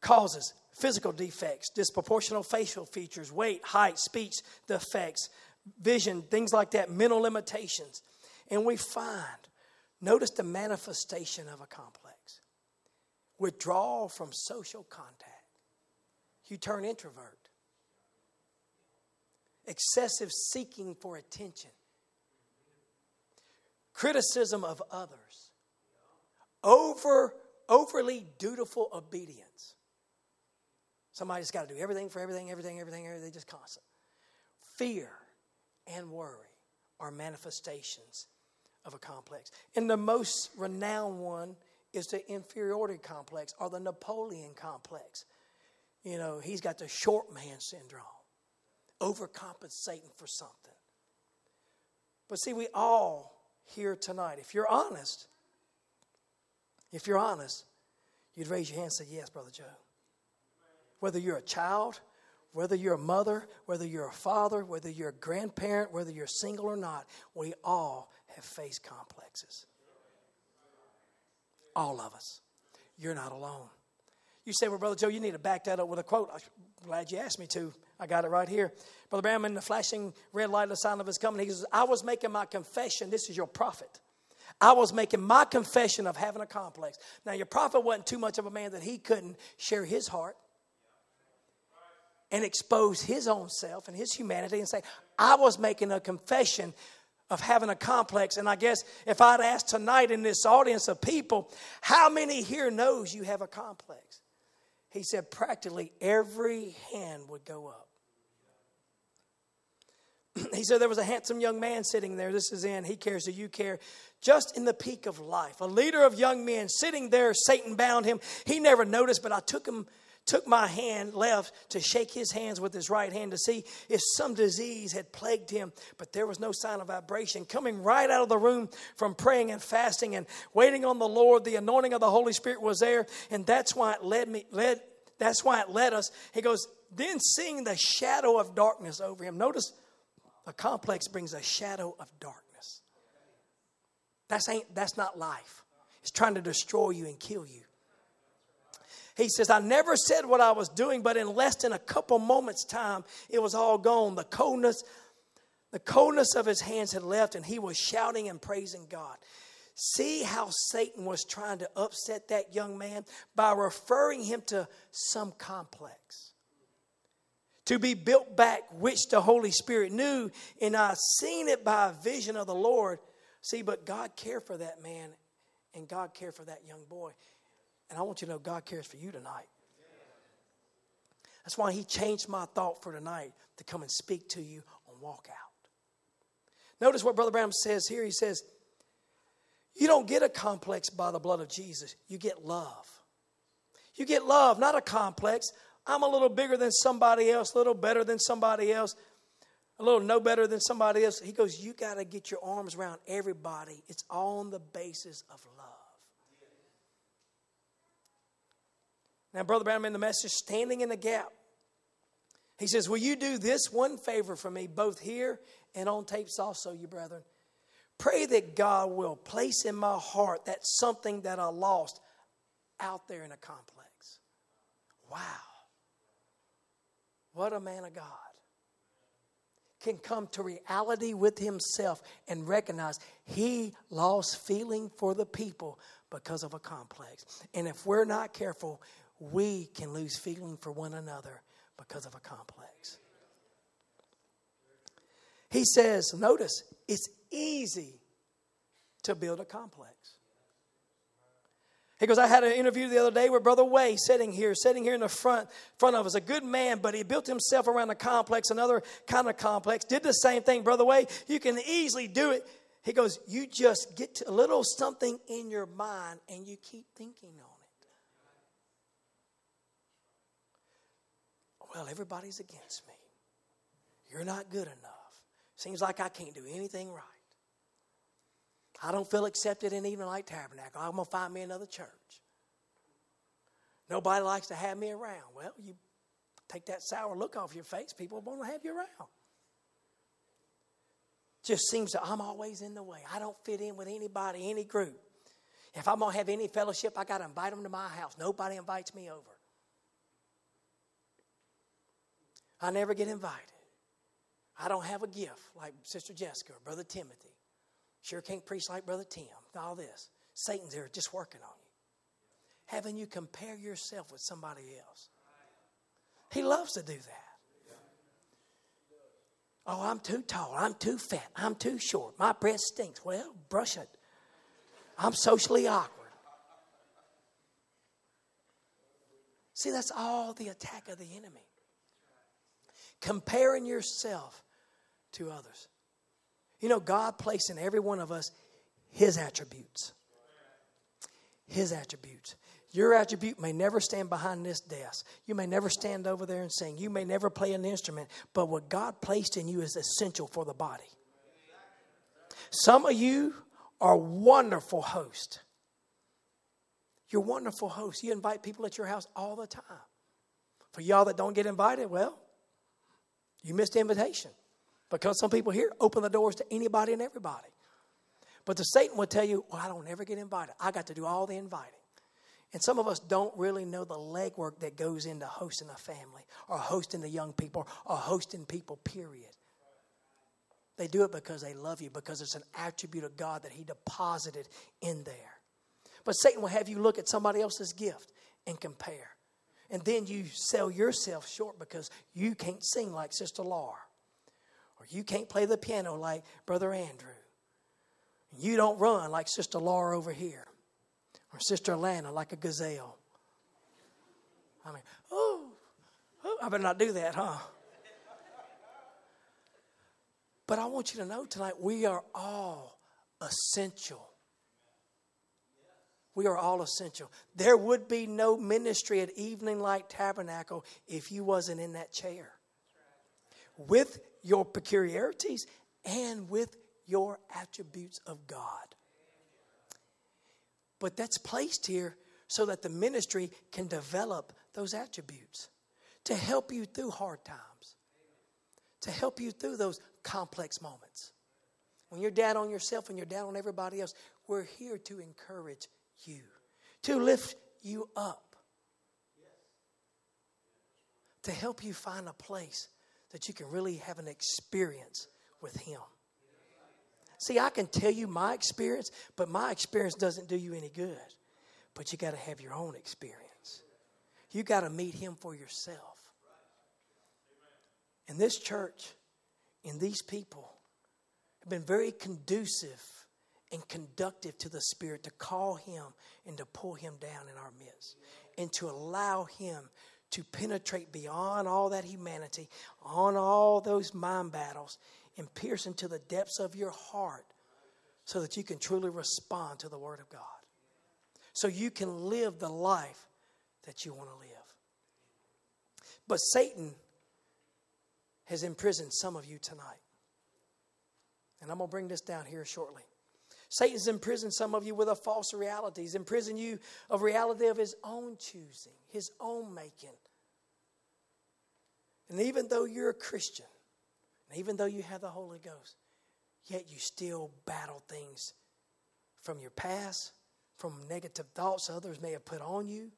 Causes physical defects, disproportional facial features, weight, height, speech defects, vision, things like that, mental limitations. And we find, notice the manifestation of a complex withdrawal from social contact. You turn introvert. Excessive seeking for attention. Criticism of others. Over, overly dutiful obedience. Somebody's got to do everything for everything, everything, everything, everything, just constant. Fear and worry are manifestations of a complex. And the most renowned one is the inferiority complex or the Napoleon complex. You know, he's got the short man syndrome, overcompensating for something. But see, we all here tonight, if you're honest, if you're honest, you'd raise your hand and say, Yes, Brother Joe. Whether you're a child whether you're a mother, whether you're a father, whether you're a grandparent, whether you're single or not, we all have faced complexes. All of us. You're not alone. You say, Well, Brother Joe, you need to back that up with a quote. I'm glad you asked me to. I got it right here. Brother Branham, in the flashing red light of the sign of his coming, he says, I was making my confession. This is your prophet. I was making my confession of having a complex. Now, your prophet wasn't too much of a man that he couldn't share his heart and expose his own self and his humanity and say, I was making a confession of having a complex. And I guess if I'd ask tonight in this audience of people, how many here knows you have a complex? He said practically every hand would go up. he said there was a handsome young man sitting there. This is in He Cares Do You Care? Just in the peak of life. A leader of young men sitting there, Satan bound him. He never noticed, but I took him took my hand left to shake his hands with his right hand to see if some disease had plagued him, but there was no sign of vibration. Coming right out of the room from praying and fasting and waiting on the Lord, the anointing of the Holy Spirit was there, and that's why it led me led that's why it led us. He goes, then seeing the shadow of darkness over him. Notice a complex brings a shadow of darkness. That's ain't that's not life. It's trying to destroy you and kill you. He says, I never said what I was doing, but in less than a couple moments' time, it was all gone. The coldness, the coldness of his hands had left, and he was shouting and praising God. See how Satan was trying to upset that young man by referring him to some complex. To be built back, which the Holy Spirit knew, and I seen it by a vision of the Lord. See, but God cared for that man, and God cared for that young boy. And I want you to know God cares for you tonight. That's why He changed my thought for tonight to come and speak to you on walk out. Notice what Brother Branham says here. He says, You don't get a complex by the blood of Jesus, you get love. You get love, not a complex, I'm a little bigger than somebody else, a little better than somebody else, a little no better than somebody else. He goes, You got to get your arms around everybody. It's on the basis of love. Now, Brother Branham in the message, standing in the gap. He says, Will you do this one favor for me, both here and on tapes also, you brethren? Pray that God will place in my heart that something that I lost out there in a complex. Wow. What a man of God. Can come to reality with himself and recognize he lost feeling for the people because of a complex. And if we're not careful, we can lose feeling for one another because of a complex. He says, notice, it's easy to build a complex. He goes, I had an interview the other day with Brother Way sitting here, sitting here in the front, front of us. A good man, but he built himself around a complex, another kind of complex. Did the same thing, Brother Way. You can easily do it. He goes, You just get a little something in your mind and you keep thinking on it. Well, everybody's against me. You're not good enough. Seems like I can't do anything right. I don't feel accepted in Evening Light Tabernacle. I'm going to find me another church. Nobody likes to have me around. Well, you take that sour look off your face, people want to have you around. Just seems that I'm always in the way. I don't fit in with anybody, any group. If I'm going to have any fellowship, I got to invite them to my house. Nobody invites me over. I never get invited. I don't have a gift like Sister Jessica or Brother Timothy. Sure can't preach like Brother Tim. All this. Satan's there just working on you. Having you compare yourself with somebody else. He loves to do that. Oh, I'm too tall. I'm too fat. I'm too short. My breath stinks. Well, brush it. I'm socially awkward. See, that's all the attack of the enemy. Comparing yourself to others. You know, God placed in every one of us His attributes. His attributes. Your attribute may never stand behind this desk. You may never stand over there and sing. You may never play an instrument. But what God placed in you is essential for the body. Some of you are wonderful hosts. You're wonderful hosts. You invite people at your house all the time. For y'all that don't get invited, well, you missed the invitation. Because some people here open the doors to anybody and everybody. But the Satan will tell you, well, I don't ever get invited. I got to do all the inviting. And some of us don't really know the legwork that goes into hosting a family or hosting the young people or hosting people, period. They do it because they love you, because it's an attribute of God that He deposited in there. But Satan will have you look at somebody else's gift and compare. And then you sell yourself short because you can't sing like Sister Laura. Or you can't play the piano like Brother Andrew. You don't run like Sister Laura over here. Or Sister Alana like a gazelle. I mean, oh, oh, I better not do that, huh? But I want you to know tonight we are all essential. We are all essential. There would be no ministry at Evening Light Tabernacle if you wasn't in that chair. With your peculiarities and with your attributes of God. But that's placed here so that the ministry can develop those attributes to help you through hard times, to help you through those complex moments. When you're down on yourself and you're down on everybody else, we're here to encourage you, to lift you up, to help you find a place that you can really have an experience with Him. See, I can tell you my experience, but my experience doesn't do you any good. But you got to have your own experience. You got to meet Him for yourself. And this church and these people have been very conducive and conductive to the Spirit to call Him and to pull Him down in our midst and to allow Him to penetrate beyond all that humanity, on all those mind battles, and pierce into the depths of your heart so that you can truly respond to the Word of God. So you can live the life that you want to live. But Satan has imprisoned some of you tonight. And I'm going to bring this down here shortly. Satan's imprisoned some of you with a false reality. He's imprisoned you of reality of his own choosing, his own making. And even though you're a Christian, and even though you have the Holy Ghost, yet you still battle things from your past, from negative thoughts others may have put on you,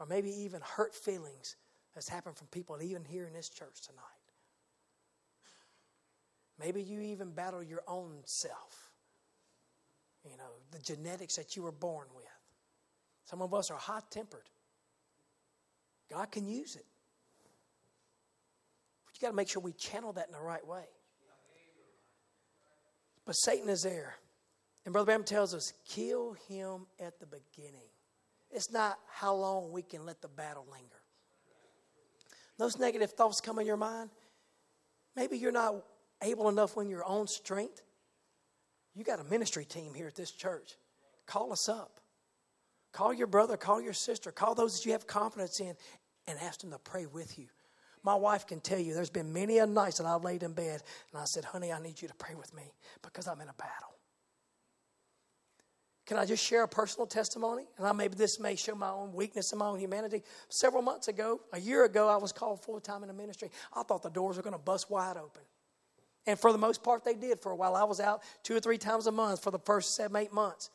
or maybe even hurt feelings that's happened from people even here in this church tonight. Maybe you even battle your own self. You know, the genetics that you were born with. Some of us are hot tempered. God can use it. But you got to make sure we channel that in the right way. But Satan is there. And Brother Branham tells us, kill him at the beginning. It's not how long we can let the battle linger. Those negative thoughts come in your mind. Maybe you're not able enough when your own strength. You got a ministry team here at this church. Call us up. Call your brother, call your sister, call those that you have confidence in, and ask them to pray with you. My wife can tell you there's been many a nights that I've laid in bed and I said, honey, I need you to pray with me because I'm in a battle. Can I just share a personal testimony? And I maybe this may show my own weakness and my own humanity. Several months ago, a year ago, I was called full time in the ministry. I thought the doors were going to bust wide open. And for the most part, they did for a while. I was out two or three times a month for the first seven, eight months.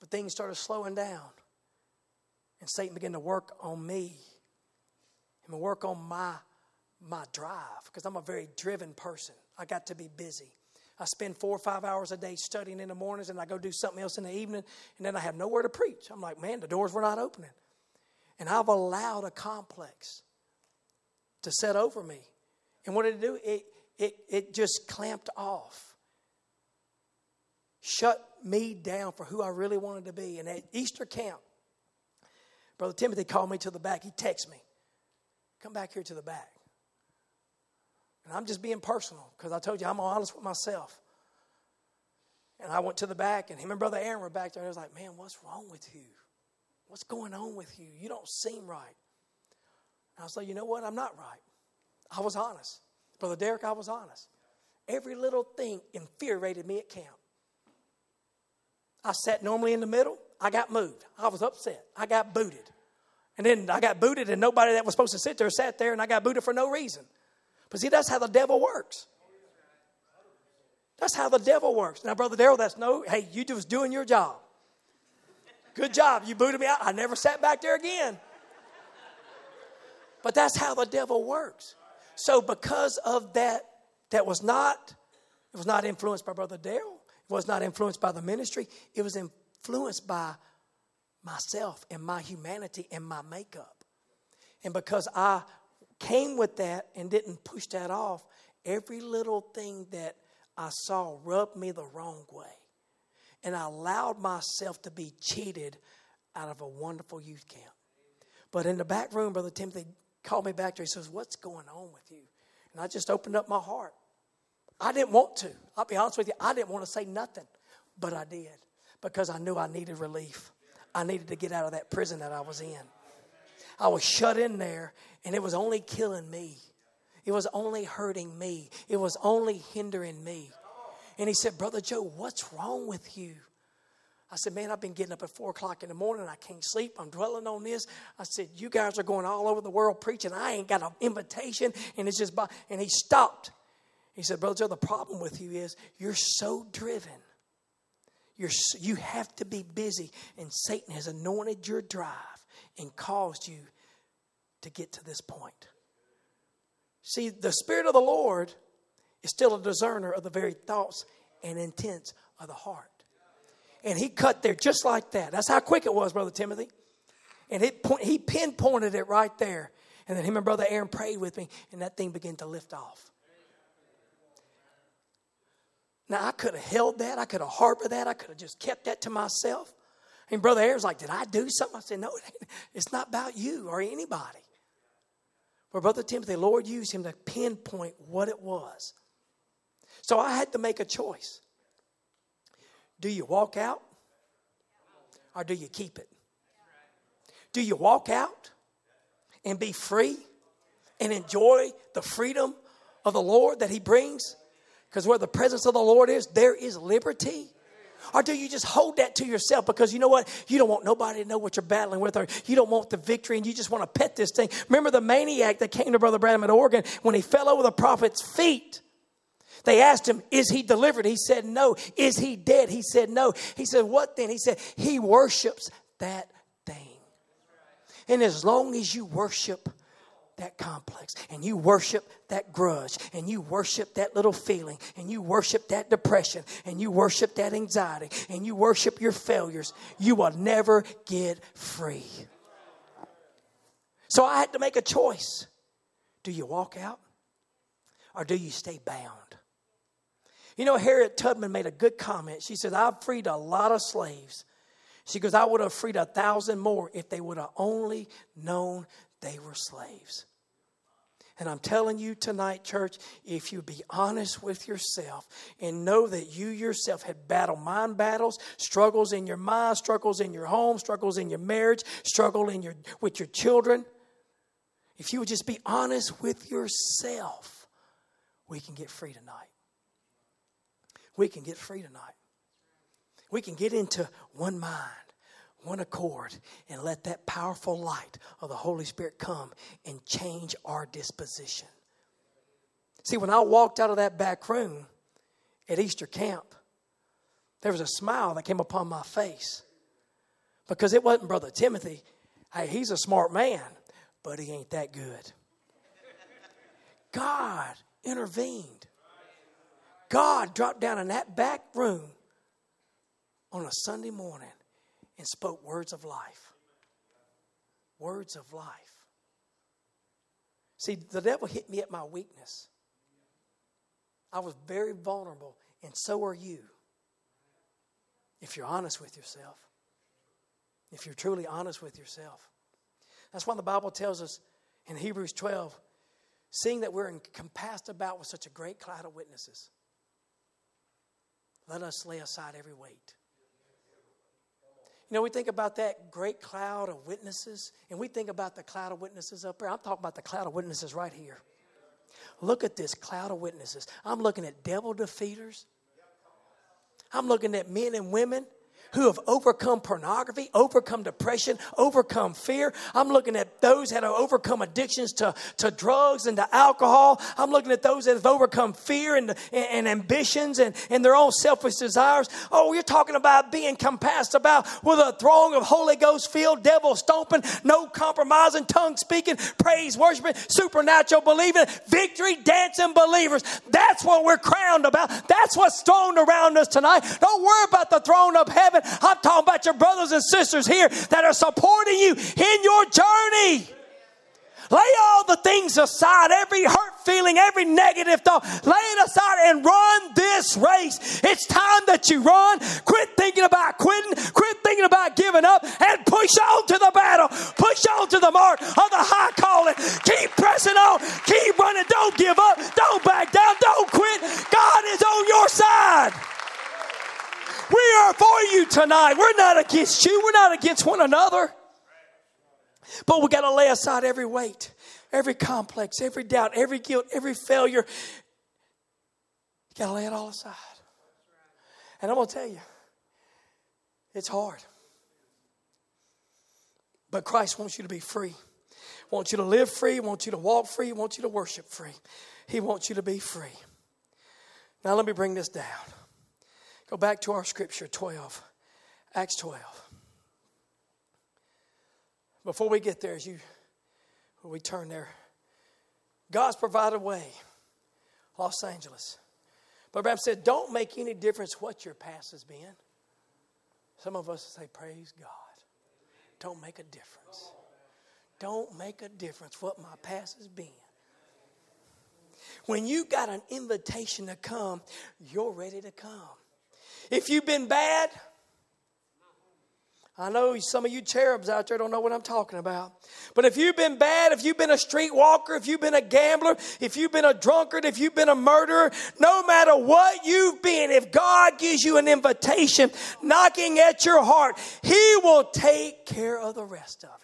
But things started slowing down. And Satan began to work on me and work on my, my drive because I'm a very driven person. I got to be busy. I spend four or five hours a day studying in the mornings and I go do something else in the evening and then I have nowhere to preach. I'm like, man, the doors were not opening. And I've allowed a complex to set over me. And what did it do? It, it, it just clamped off, shut me down for who I really wanted to be. And at Easter camp, Brother Timothy called me to the back. He texted me, come back here to the back. And I'm just being personal because I told you I'm honest with myself. And I went to the back, and him and Brother Aaron were back there. And I was like, man, what's wrong with you? What's going on with you? You don't seem right. And I was like, you know what? I'm not right. I was honest. Brother Derek, I was honest. Every little thing infuriated me at camp. I sat normally in the middle. I got moved. I was upset. I got booted. And then I got booted, and nobody that was supposed to sit there sat there, and I got booted for no reason. But see, that's how the devil works. That's how the devil works. Now, Brother Daryl, that's no, hey, you was doing your job. Good job. You booted me out. I never sat back there again. But that's how the devil works. So because of that, that was not, it was not influenced by Brother Darrell. It was not influenced by the ministry. It was influenced by myself and my humanity and my makeup. And because I came with that and didn't push that off, every little thing that I saw rubbed me the wrong way. And I allowed myself to be cheated out of a wonderful youth camp. But in the back room, Brother Timothy called me back there. He says, What's going on with you? And I just opened up my heart. I didn't want to. I'll be honest with you, I didn't want to say nothing, but I did because I knew I needed relief. I needed to get out of that prison that I was in. I was shut in there, and it was only killing me. It was only hurting me. It was only hindering me. And he said, Brother Joe, what's wrong with you? I said, Man, I've been getting up at four o'clock in the morning. I can't sleep. I'm dwelling on this. I said, You guys are going all over the world preaching. I ain't got an invitation. And it's just, by, and he stopped. He said, Brother Joe, the problem with you is you're so driven. You're, you have to be busy. And Satan has anointed your drive and caused you to get to this point. See, the Spirit of the Lord is still a discerner of the very thoughts and intents of the heart. And he cut there just like that. That's how quick it was, Brother Timothy. And it, he pinpointed it right there. And then him and Brother Aaron prayed with me, and that thing began to lift off. Now, I could have held that. I could have harbored that. I could have just kept that to myself. And Brother Aaron's like, Did I do something? I said, No, it it's not about you or anybody. But Brother Timothy, Lord used him to pinpoint what it was. So I had to make a choice. Do you walk out or do you keep it? Do you walk out and be free and enjoy the freedom of the Lord that He brings? Because where the presence of the Lord is, there is liberty. Or do you just hold that to yourself because you know what? You don't want nobody to know what you're battling with, or you don't want the victory, and you just want to pet this thing. Remember the maniac that came to Brother Branham at Oregon when he fell over the prophet's feet? They asked him, Is he delivered? He said, No. Is he dead? He said, No. He said, What then? He said, He worships that thing. And as long as you worship that complex and you worship that grudge and you worship that little feeling and you worship that depression and you worship that anxiety and you worship your failures, you will never get free. So I had to make a choice. Do you walk out or do you stay bound? You know, Harriet Tubman made a good comment. She said, I've freed a lot of slaves. She goes, I would have freed a thousand more if they would have only known they were slaves. And I'm telling you tonight, church, if you be honest with yourself and know that you yourself had battled mind battles, struggles in your mind, struggles in your home, struggles in your marriage, struggle in your with your children, if you would just be honest with yourself, we can get free tonight. We can get free tonight. We can get into one mind one accord and let that powerful light of the Holy Spirit come and change our disposition. See, when I walked out of that back room at Easter camp, there was a smile that came upon my face because it wasn't Brother Timothy. Hey, he's a smart man, but he ain't that good. God intervened. God dropped down in that back room on a Sunday morning and spoke words of life. Words of life. See, the devil hit me at my weakness. I was very vulnerable, and so are you. If you're honest with yourself, if you're truly honest with yourself. That's why the Bible tells us in Hebrews 12, seeing that we're encompassed about with such a great cloud of witnesses, let us lay aside every weight you know, we think about that great cloud of witnesses, and we think about the cloud of witnesses up there. I'm talking about the cloud of witnesses right here. Look at this cloud of witnesses. I'm looking at devil defeaters. I'm looking at men and women who have overcome pornography, overcome depression, overcome fear. I'm looking at those that have overcome addictions to, to drugs and to alcohol. I'm looking at those that have overcome fear and, and, and ambitions and, and their own selfish desires. Oh, you're talking about being compassed about with a throng of Holy Ghost filled, devil stomping, no compromising, tongue speaking, praise worshiping, supernatural believing, victory dancing believers. That's what we're crowned about. That's what's thrown around us tonight. Don't worry about the throne of heaven. I'm talking about your brothers and sisters here that are supporting you in your journey. Lay all the things aside, every hurt feeling, every negative thought, lay it aside and run this race. It's time that you run. Quit thinking about quitting, quit thinking about giving up, and push on to the battle. Push on to the mark of the high calling. Keep pressing on, keep running. Don't give up, don't back down, don't quit. God is on your side. We are for you tonight. We're not against you, we're not against one another. But we got to lay aside every weight, every complex, every doubt, every guilt, every failure. You got to lay it all aside. And I'm going to tell you, it's hard. But Christ wants you to be free. Wants you to live free, wants you to walk free, wants you to worship free. He wants you to be free. Now let me bring this down. Go back to our scripture 12, Acts 12. Before we get there, as you we turn there, God's provided a way. Los Angeles. Brother Branham said, Don't make any difference what your past has been. Some of us say, Praise God. Don't make a difference. Don't make a difference what my past has been. When you got an invitation to come, you're ready to come. If you've been bad, I know some of you cherubs out there don't know what I'm talking about. But if you've been bad, if you've been a streetwalker, if you've been a gambler, if you've been a drunkard, if you've been a murderer, no matter what you've been, if God gives you an invitation knocking at your heart, He will take care of the rest of it.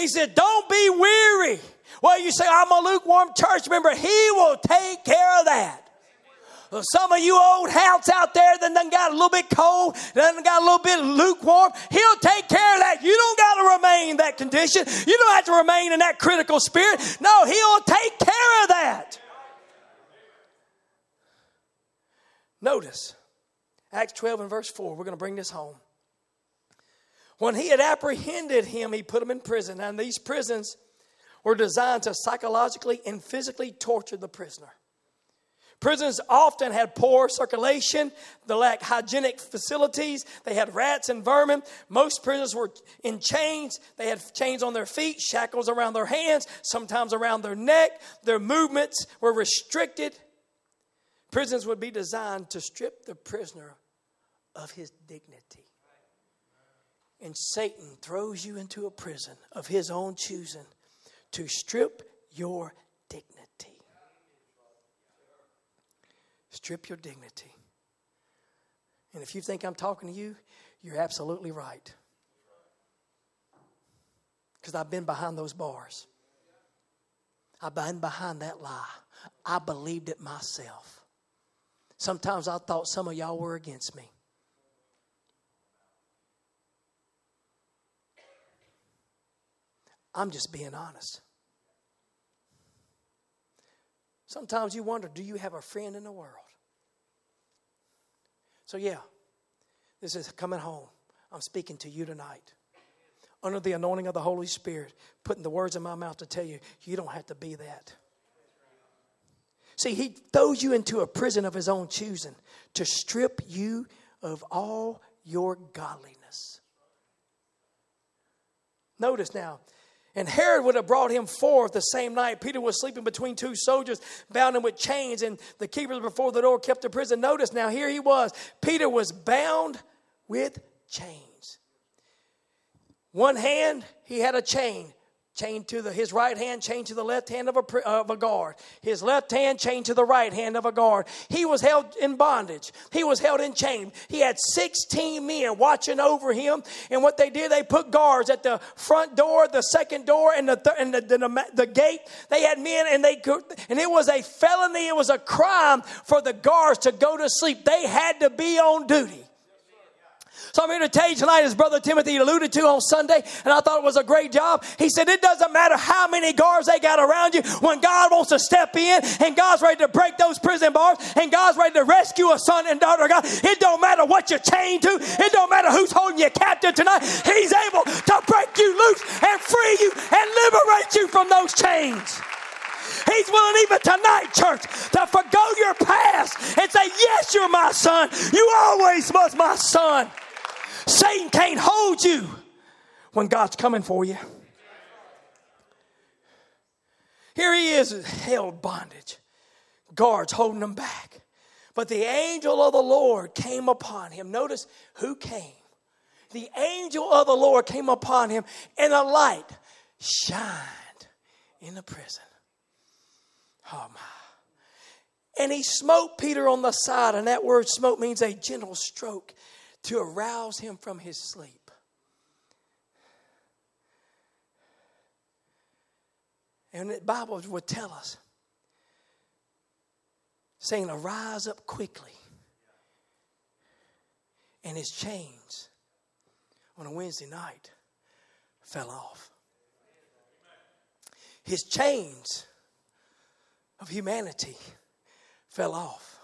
He said, Don't be weary. Well, you say, I'm a lukewarm church member. He will take care of that. Some of you old houts out there that done got a little bit cold, done got a little bit lukewarm, he'll take care of that. You don't got to remain in that condition. You don't have to remain in that critical spirit. No, he'll take care of that. Notice Acts 12 and verse 4. We're going to bring this home. When he had apprehended him, he put him in prison. And these prisons were designed to psychologically and physically torture the prisoner. Prisons often had poor circulation, they lacked hygienic facilities, they had rats and vermin. Most prisoners were in chains, they had chains on their feet, shackles around their hands, sometimes around their neck. Their movements were restricted. Prisons would be designed to strip the prisoner of his dignity. And Satan throws you into a prison of his own choosing to strip your Strip your dignity. And if you think I'm talking to you, you're absolutely right. Because I've been behind those bars. I've been behind that lie. I believed it myself. Sometimes I thought some of y'all were against me. I'm just being honest. Sometimes you wonder do you have a friend in the world? So, yeah, this is coming home. I'm speaking to you tonight. Under the anointing of the Holy Spirit, putting the words in my mouth to tell you, you don't have to be that. See, He throws you into a prison of His own choosing to strip you of all your godliness. Notice now, and Herod would have brought him forth the same night. Peter was sleeping between two soldiers, bound him with chains, and the keepers before the door kept the prison. Notice now, here he was. Peter was bound with chains. One hand, he had a chain chained to the, his right hand, chained to the left hand of a, of a guard. His left hand chained to the right hand of a guard. He was held in bondage. He was held in chain. He had 16 men watching over him. And what they did, they put guards at the front door, the second door, and the, th- and the, the, the, gate. They had men and they and it was a felony. It was a crime for the guards to go to sleep. They had to be on duty. So I'm here to tell you tonight, as Brother Timothy alluded to on Sunday, and I thought it was a great job. He said, It doesn't matter how many guards they got around you, when God wants to step in and God's ready to break those prison bars and God's ready to rescue a son and daughter of God, it don't matter what you're chained to, it don't matter who's holding you captive tonight. He's able to break you loose and free you and liberate you from those chains. He's willing even tonight, church, to forego your past and say, Yes, you're my son. You always was my son. Satan can't hold you when God's coming for you. Here he is, in held bondage, guards holding him back. But the angel of the Lord came upon him. Notice who came. The angel of the Lord came upon him, and a light shined in the prison. Oh my. And he smote Peter on the side, and that word smote means a gentle stroke to arouse him from his sleep. And the Bible would tell us, saying, Arise up quickly. And his chains on a Wednesday night fell off. His chains of humanity fell off.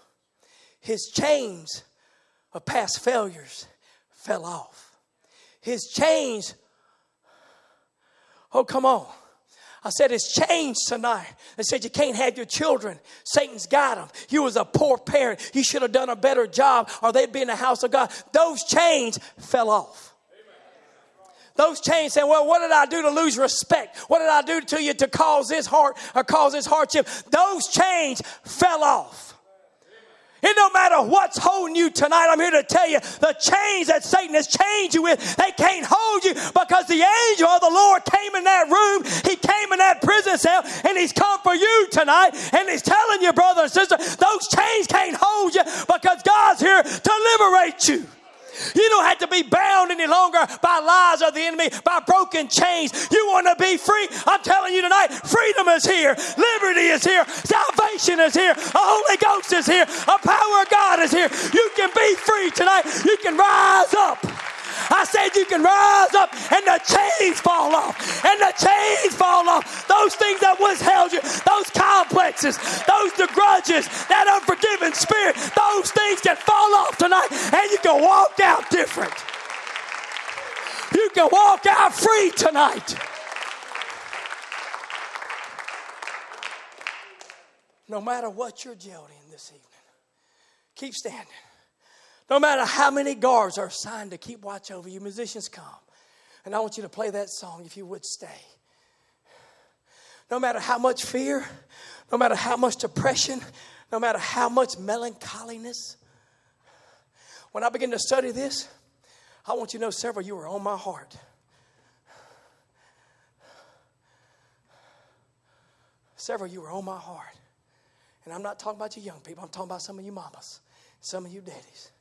His chains of past failures fell off. His chains, oh, come on. I said it's changed tonight. They said you can't have your children. Satan's got them. You was a poor parent. You should have done a better job or they'd be in the house of God. Those chains fell off. Those chains saying, well, what did I do to lose respect? What did I do to you to cause this heart or cause this hardship? Those chains fell off. It don't matter what's holding you tonight. I'm here to tell you the chains that Satan has chained you with, they can't hold you because the angel of the Lord came in that room. He came in that prison cell and he's come for you tonight. And he's telling you, brother and sister, those chains can't hold you because God's here to liberate you. You don't have to be bound any longer by lies of the enemy, by broken chains. You want to be free? I'm telling you tonight, freedom is here, liberty is here, salvation is here, the Holy Ghost is here, a power of God is here. You can be free tonight. You can rise up. I said you can rise up and the chains fall off. And the chains fall off. Those things that once held you, those complexes, those grudges, that unforgiving spirit, those things can fall off tonight and you can walk out different. You can walk out free tonight. No matter what you're jailed in this evening, keep standing. No matter how many guards are assigned to keep watch over you, musicians come. And I want you to play that song if you would stay. No matter how much fear, no matter how much depression, no matter how much melancholiness. When I begin to study this, I want you to know several you are on my heart. Several you are on my heart. And I'm not talking about you young people, I'm talking about some of you mamas, some of you daddies.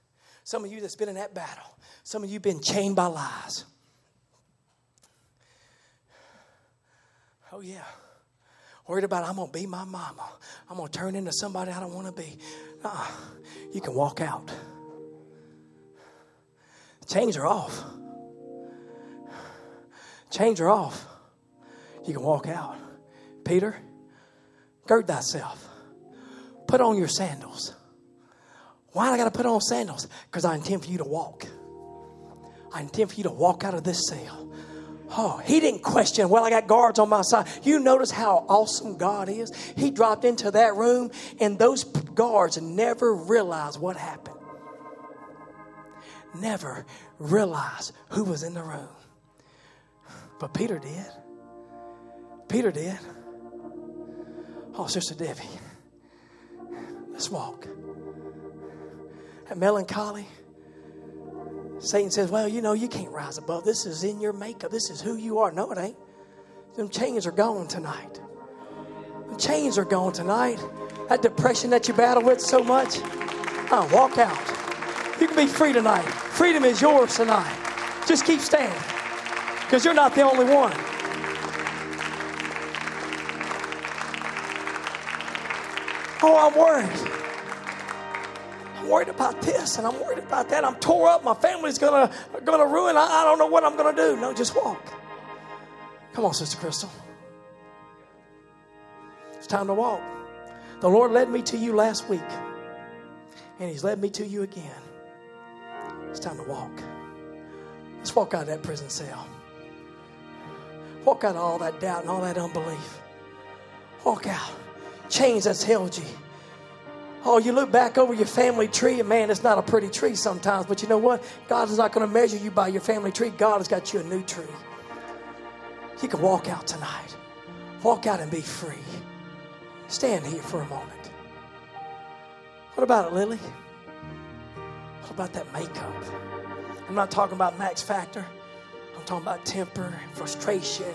Some of you that's been in that battle. Some of you been chained by lies. Oh, yeah. Worried about I'm going to be my mama. I'm going to turn into somebody I don't want to be. Nah, you can walk out. Chains are off. Chains are off. You can walk out. Peter, gird thyself. Put on your sandals. Why do I got to put on sandals? Because I intend for you to walk. I intend for you to walk out of this cell. Oh, he didn't question, well, I got guards on my side. You notice how awesome God is? He dropped into that room, and those guards never realized what happened. Never realized who was in the room. But Peter did. Peter did. Oh, Sister Debbie, let's walk melancholy. Satan says, Well, you know, you can't rise above. This is in your makeup. This is who you are. No, it ain't. Them chains are gone tonight. Them chains are gone tonight. That depression that you battle with so much, oh, walk out. You can be free tonight. Freedom is yours tonight. Just keep standing because you're not the only one. Oh, I'm worried worried about this and I'm worried about that. I'm tore up. My family's gonna gonna ruin. I, I don't know what I'm gonna do. No, just walk. Come on, Sister Crystal. It's time to walk. The Lord led me to you last week, and He's led me to you again. It's time to walk. Let's walk out of that prison cell. Walk out of all that doubt and all that unbelief. Walk out. Chains that's held you. Oh, you look back over your family tree, and man, it's not a pretty tree sometimes. But you know what? God is not going to measure you by your family tree. God has got you a new tree. You can walk out tonight. Walk out and be free. Stand here for a moment. What about it, Lily? What about that makeup? I'm not talking about Max Factor. I'm talking about temper and frustration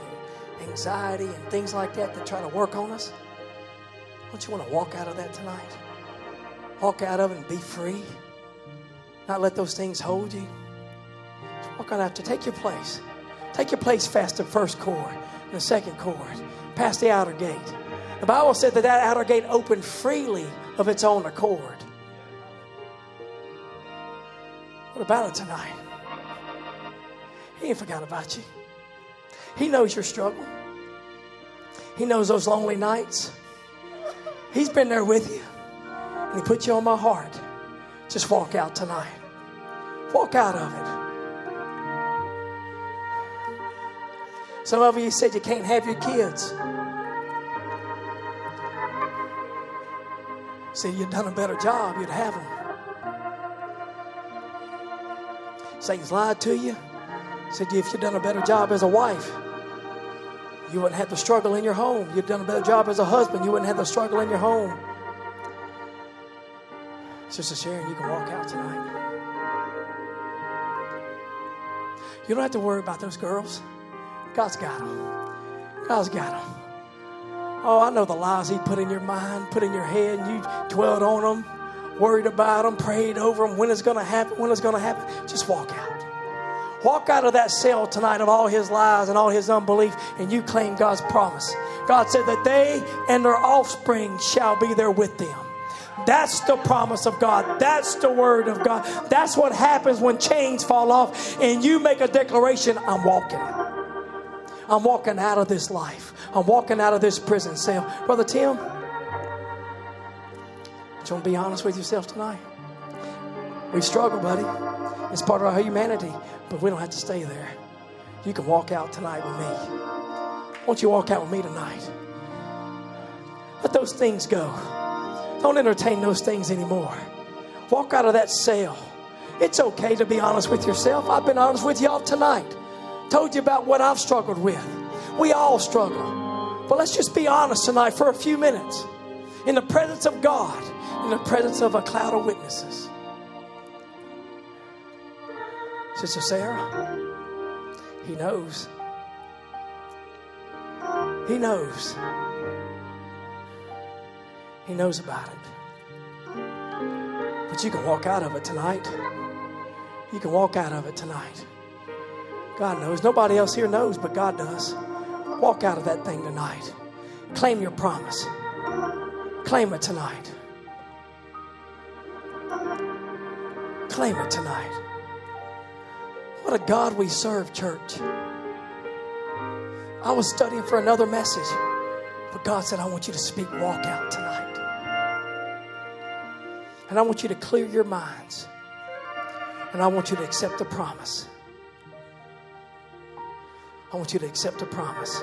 anxiety and things like that that try to work on us. Don't you want to walk out of that tonight? Walk out of it and be free. Not let those things hold you. Just walk on out to take your place. Take your place fast the first chord and the second chord, past the outer gate. The Bible said that that outer gate opened freely of its own accord. What about it tonight? He ain't forgot about you. He knows your struggle. He knows those lonely nights. He's been there with you and He put you on my heart, just walk out tonight. Walk out of it. Some of you said you can't have your kids. Said you'd done a better job, you'd have them. Satan's lied to you. Said if you'd done a better job as a wife, you wouldn't have the struggle in your home. You'd done a better job as a husband, you wouldn't have the struggle in your home. Sister Sharon, you can walk out tonight. You don't have to worry about those girls. God's got them. God's got them. Oh, I know the lies He put in your mind, put in your head, and you dwelled on them. worried about them, prayed over them, when it's going to happen, when it's going to happen. Just walk out. Walk out of that cell tonight of all his lies and all his unbelief, and you claim God's promise. God said that they and their offspring shall be there with them. That's the promise of God. That's the word of God. That's what happens when chains fall off and you make a declaration I'm walking. I'm walking out of this life. I'm walking out of this prison cell. Brother Tim, you want to be honest with yourself tonight? We struggle, buddy. It's part of our humanity, but we don't have to stay there. You can walk out tonight with me. Won't you walk out with me tonight? Let those things go. Don't entertain those things anymore. Walk out of that cell. It's okay to be honest with yourself. I've been honest with y'all tonight. Told you about what I've struggled with. We all struggle. But let's just be honest tonight for a few minutes in the presence of God, in the presence of a cloud of witnesses. Sister Sarah, he knows. He knows. He knows about it. But you can walk out of it tonight. You can walk out of it tonight. God knows. Nobody else here knows, but God does. Walk out of that thing tonight. Claim your promise. Claim it tonight. Claim it tonight. What a God we serve, church. I was studying for another message, but God said, I want you to speak walk out tonight. And I want you to clear your minds. And I want you to accept the promise. I want you to accept the promise.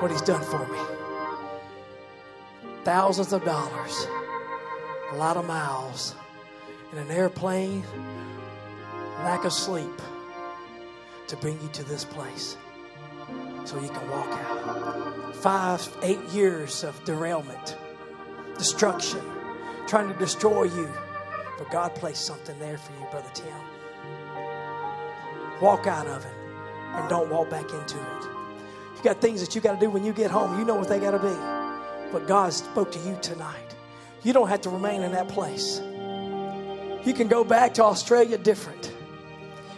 What He's done for me. Thousands of dollars, a lot of miles, in an airplane, lack of sleep to bring you to this place so you can walk out. Five, eight years of derailment, destruction, trying to destroy you. But God placed something there for you, Brother Tim. Walk out of it and don't walk back into it. You got things that you got to do when you get home. You know what they got to be. But God spoke to you tonight. You don't have to remain in that place. You can go back to Australia different.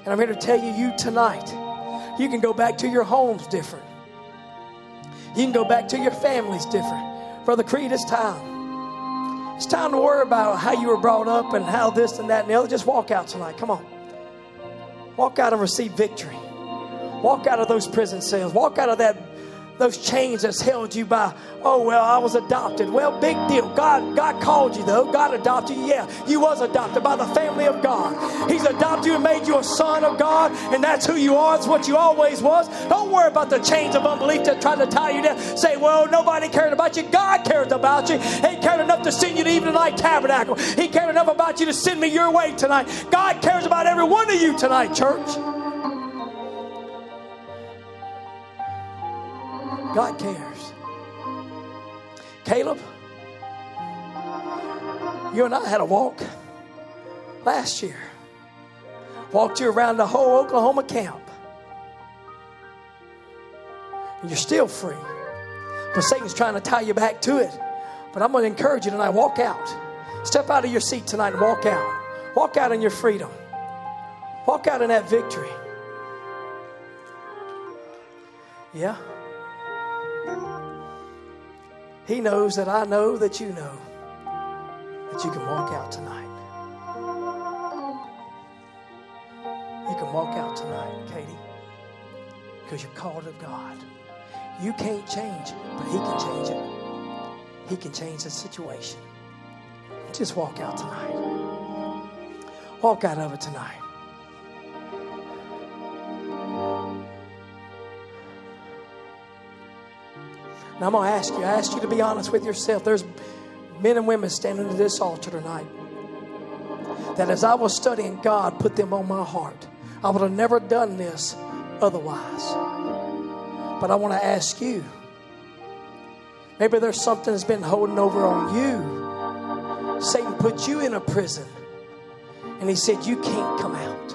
And I'm here to tell you, you tonight, you can go back to your homes different. You can go back to your families different. Brother Creed, it's time. It's time to worry about how you were brought up and how this and that and the other. Just walk out tonight. Come on. Walk out and receive victory. Walk out of those prison cells. Walk out of that those chains that's held you by, oh, well, I was adopted. Well, big deal. God, God called you, though. God adopted you. Yeah, you was adopted by the family of God. He's adopted you and made you a son of God, and that's who you are. It's what you always was. Don't worry about the chains of unbelief that try to tie you down. Say, well, nobody cared about you. God cared about you. He cared enough to send you to Evening Light Tabernacle. He cared enough about you to send me your way tonight. God cares about every one of you tonight, church. God cares. Caleb, you and I had a walk last year. Walked you around the whole Oklahoma camp. And you're still free. But Satan's trying to tie you back to it. But I'm going to encourage you tonight walk out. Step out of your seat tonight and walk out. Walk out in your freedom. Walk out in that victory. Yeah. He knows that I know that you know that you can walk out tonight. You can walk out tonight, Katie, because you're called of God. You can't change, but He can change it. He can change the situation. Just walk out tonight. Walk out of it tonight. Now I'm going to ask you, I ask you to be honest with yourself. There's men and women standing at this altar tonight that as I was studying, God put them on my heart. I would have never done this otherwise. But I want to ask you maybe there's something that's been holding over on you. Satan put you in a prison and he said, You can't come out.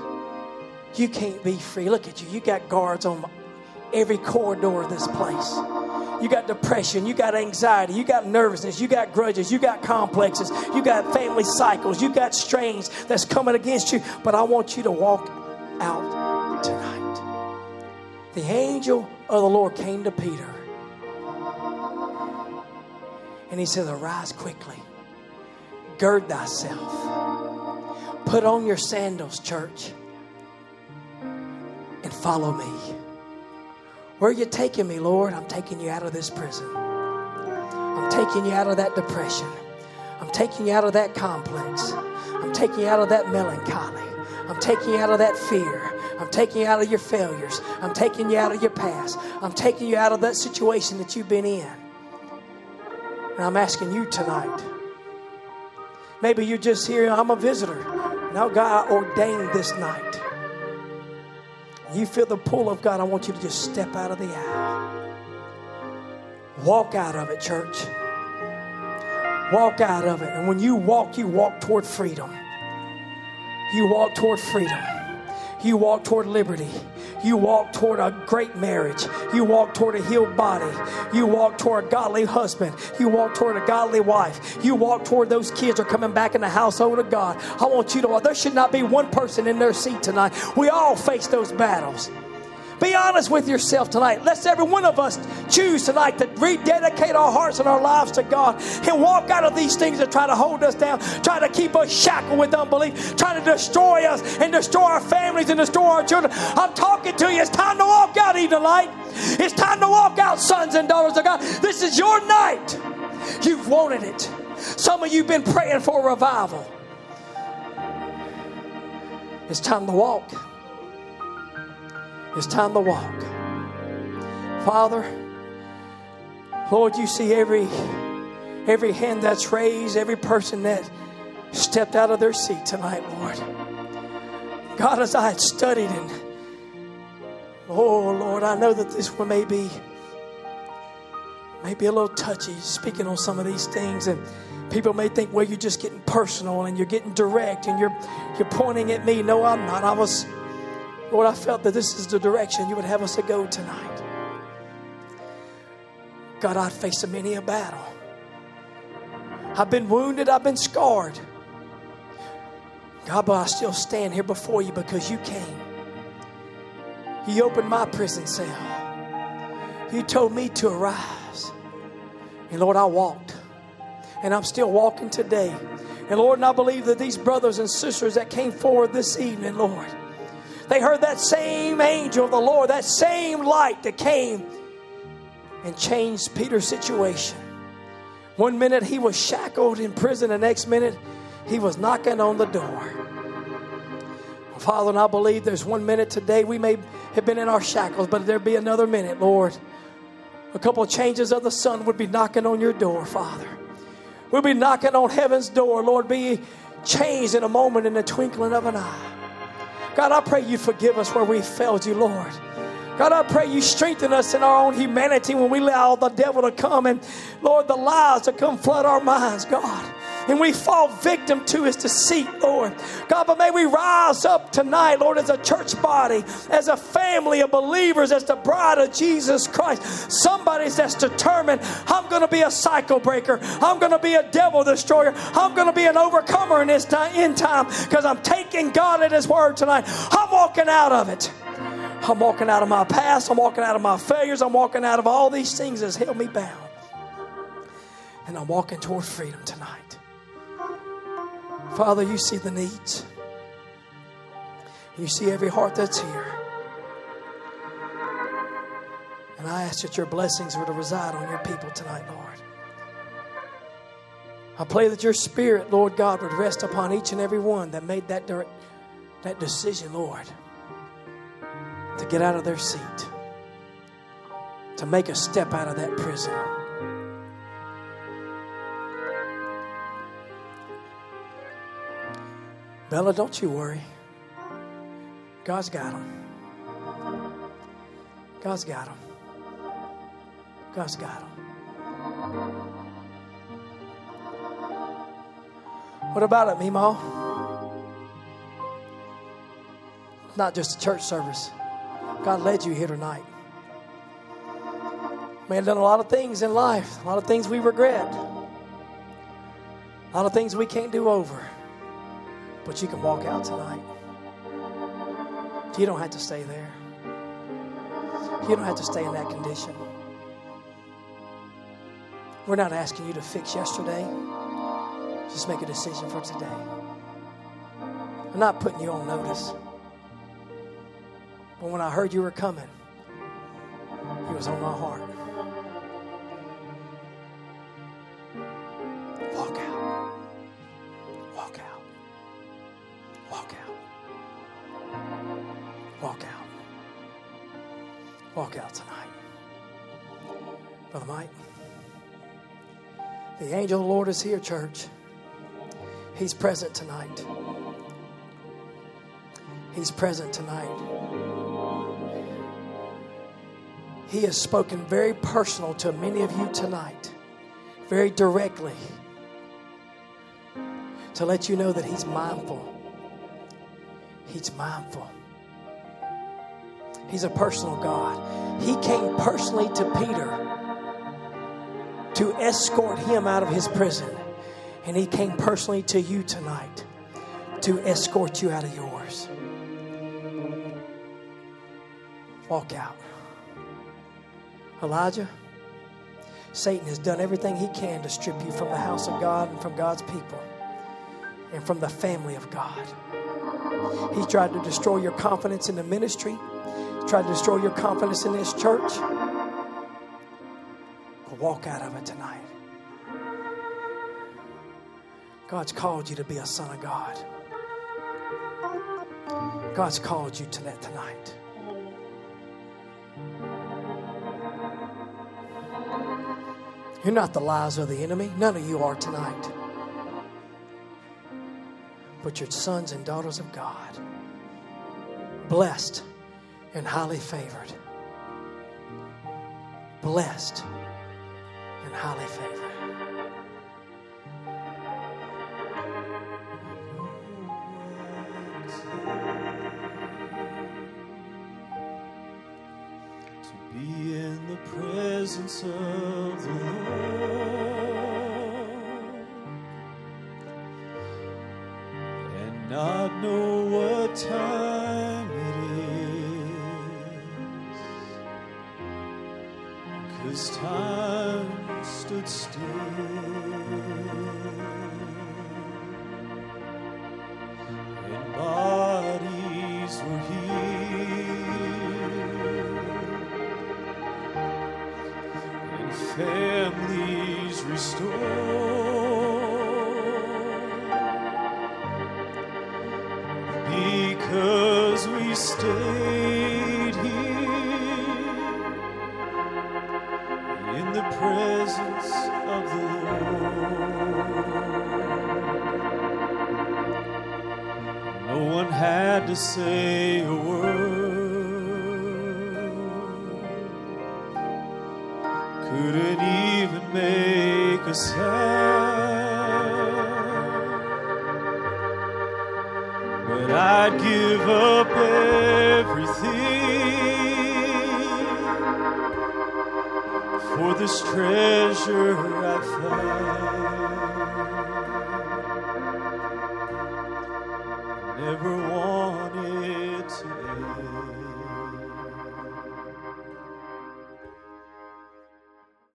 You can't be free. Look at you. You got guards on every corridor of this place. You got depression, you got anxiety, you got nervousness, you got grudges, you got complexes, you got family cycles, you got strains that's coming against you. But I want you to walk out tonight. The angel of the Lord came to Peter and he said, Arise quickly, gird thyself, put on your sandals, church, and follow me. Where are you taking me, Lord? I'm taking you out of this prison. I'm taking you out of that depression. I'm taking you out of that complex. I'm taking you out of that melancholy. I'm taking you out of that fear. I'm taking you out of your failures. I'm taking you out of your past. I'm taking you out of that situation that you've been in. And I'm asking you tonight. Maybe you're just here, I'm a visitor. Now God ordained this night you feel the pull of God, I want you to just step out of the aisle. Walk out of it, church. Walk out of it. And when you walk, you walk toward freedom. You walk toward freedom. You walk toward liberty. You walk toward a great marriage. You walk toward a healed body. You walk toward a godly husband. You walk toward a godly wife. You walk toward those kids are coming back in the household of oh, God. I want you to, there should not be one person in their seat tonight. We all face those battles. Be honest with yourself tonight. Let's every one of us choose tonight to rededicate our hearts and our lives to God and walk out of these things that try to hold us down, try to keep us shackled with unbelief, try to destroy us and destroy our families and destroy our children. I'm talking to you. It's time to walk out even tonight. It's time to walk out, sons and daughters of God. This is your night. You've wanted it. Some of you have been praying for revival. It's time to walk. It's time to walk. Father, Lord, you see every every hand that's raised, every person that stepped out of their seat tonight, Lord. God, as I had studied and oh Lord, I know that this one may be maybe a little touchy speaking on some of these things and people may think well you're just getting personal and you're getting direct and you're you're pointing at me no i'm not i was Lord, I felt that this is the direction you would have us to go tonight. God, I've faced many a battle. I've been wounded, I've been scarred. God, but I still stand here before you because you came. You opened my prison cell. You told me to arise. And Lord, I walked. And I'm still walking today. And Lord, and I believe that these brothers and sisters that came forward this evening, Lord, they heard that same angel of the Lord, that same light that came and changed Peter's situation. One minute he was shackled in prison, the next minute he was knocking on the door. Father, and I believe there's one minute today we may have been in our shackles, but there be another minute, Lord. A couple of changes of the sun would be knocking on your door, Father. We'll be knocking on heaven's door, Lord. Be changed in a moment, in the twinkling of an eye. God, I pray you forgive us where we failed you, Lord. God, I pray you strengthen us in our own humanity when we allow the devil to come and, Lord, the lies to come flood our minds, God and we fall victim to his deceit, Lord. God, but may we rise up tonight, Lord, as a church body, as a family of believers, as the bride of Jesus Christ. Somebody that's determined, I'm going to be a cycle breaker. I'm going to be a devil destroyer. I'm going to be an overcomer in this time, in time because I'm taking God at his word tonight. I'm walking out of it. I'm walking out of my past. I'm walking out of my failures. I'm walking out of all these things that's held me bound. And I'm walking toward freedom tonight. Father, you see the needs. You see every heart that's here. And I ask that your blessings were to reside on your people tonight, Lord. I pray that your spirit, Lord God, would rest upon each and every one that made that, that decision, Lord, to get out of their seat, to make a step out of that prison. Bella, don't you worry. God's got them. God's got them. God's got them. What about it, Mimo? Not just a church service. God led you here tonight. May have done a lot of things in life, a lot of things we regret, a lot of things we can't do over. But you can walk out tonight. You don't have to stay there. You don't have to stay in that condition. We're not asking you to fix yesterday. Just make a decision for today. I'm not putting you on notice. But when I heard you were coming, it was on my heart. Walk out. Walk out. Walk out tonight. Brother Mike, the angel of the Lord is here, church. He's present tonight. He's present tonight. He has spoken very personal to many of you tonight, very directly, to let you know that He's mindful. He's mindful. He's a personal God. He came personally to Peter to escort him out of his prison. And he came personally to you tonight to escort you out of yours. Walk out. Elijah, Satan has done everything he can to strip you from the house of God and from God's people and from the family of God. He tried to destroy your confidence in the ministry, tried to destroy your confidence in this church. But walk out of it tonight. God's called you to be a son of God. God's called you to that tonight. You're not the lies of the enemy. None of you are tonight. But you're sons and daughters of God, blessed and highly favored. Blessed and highly favored.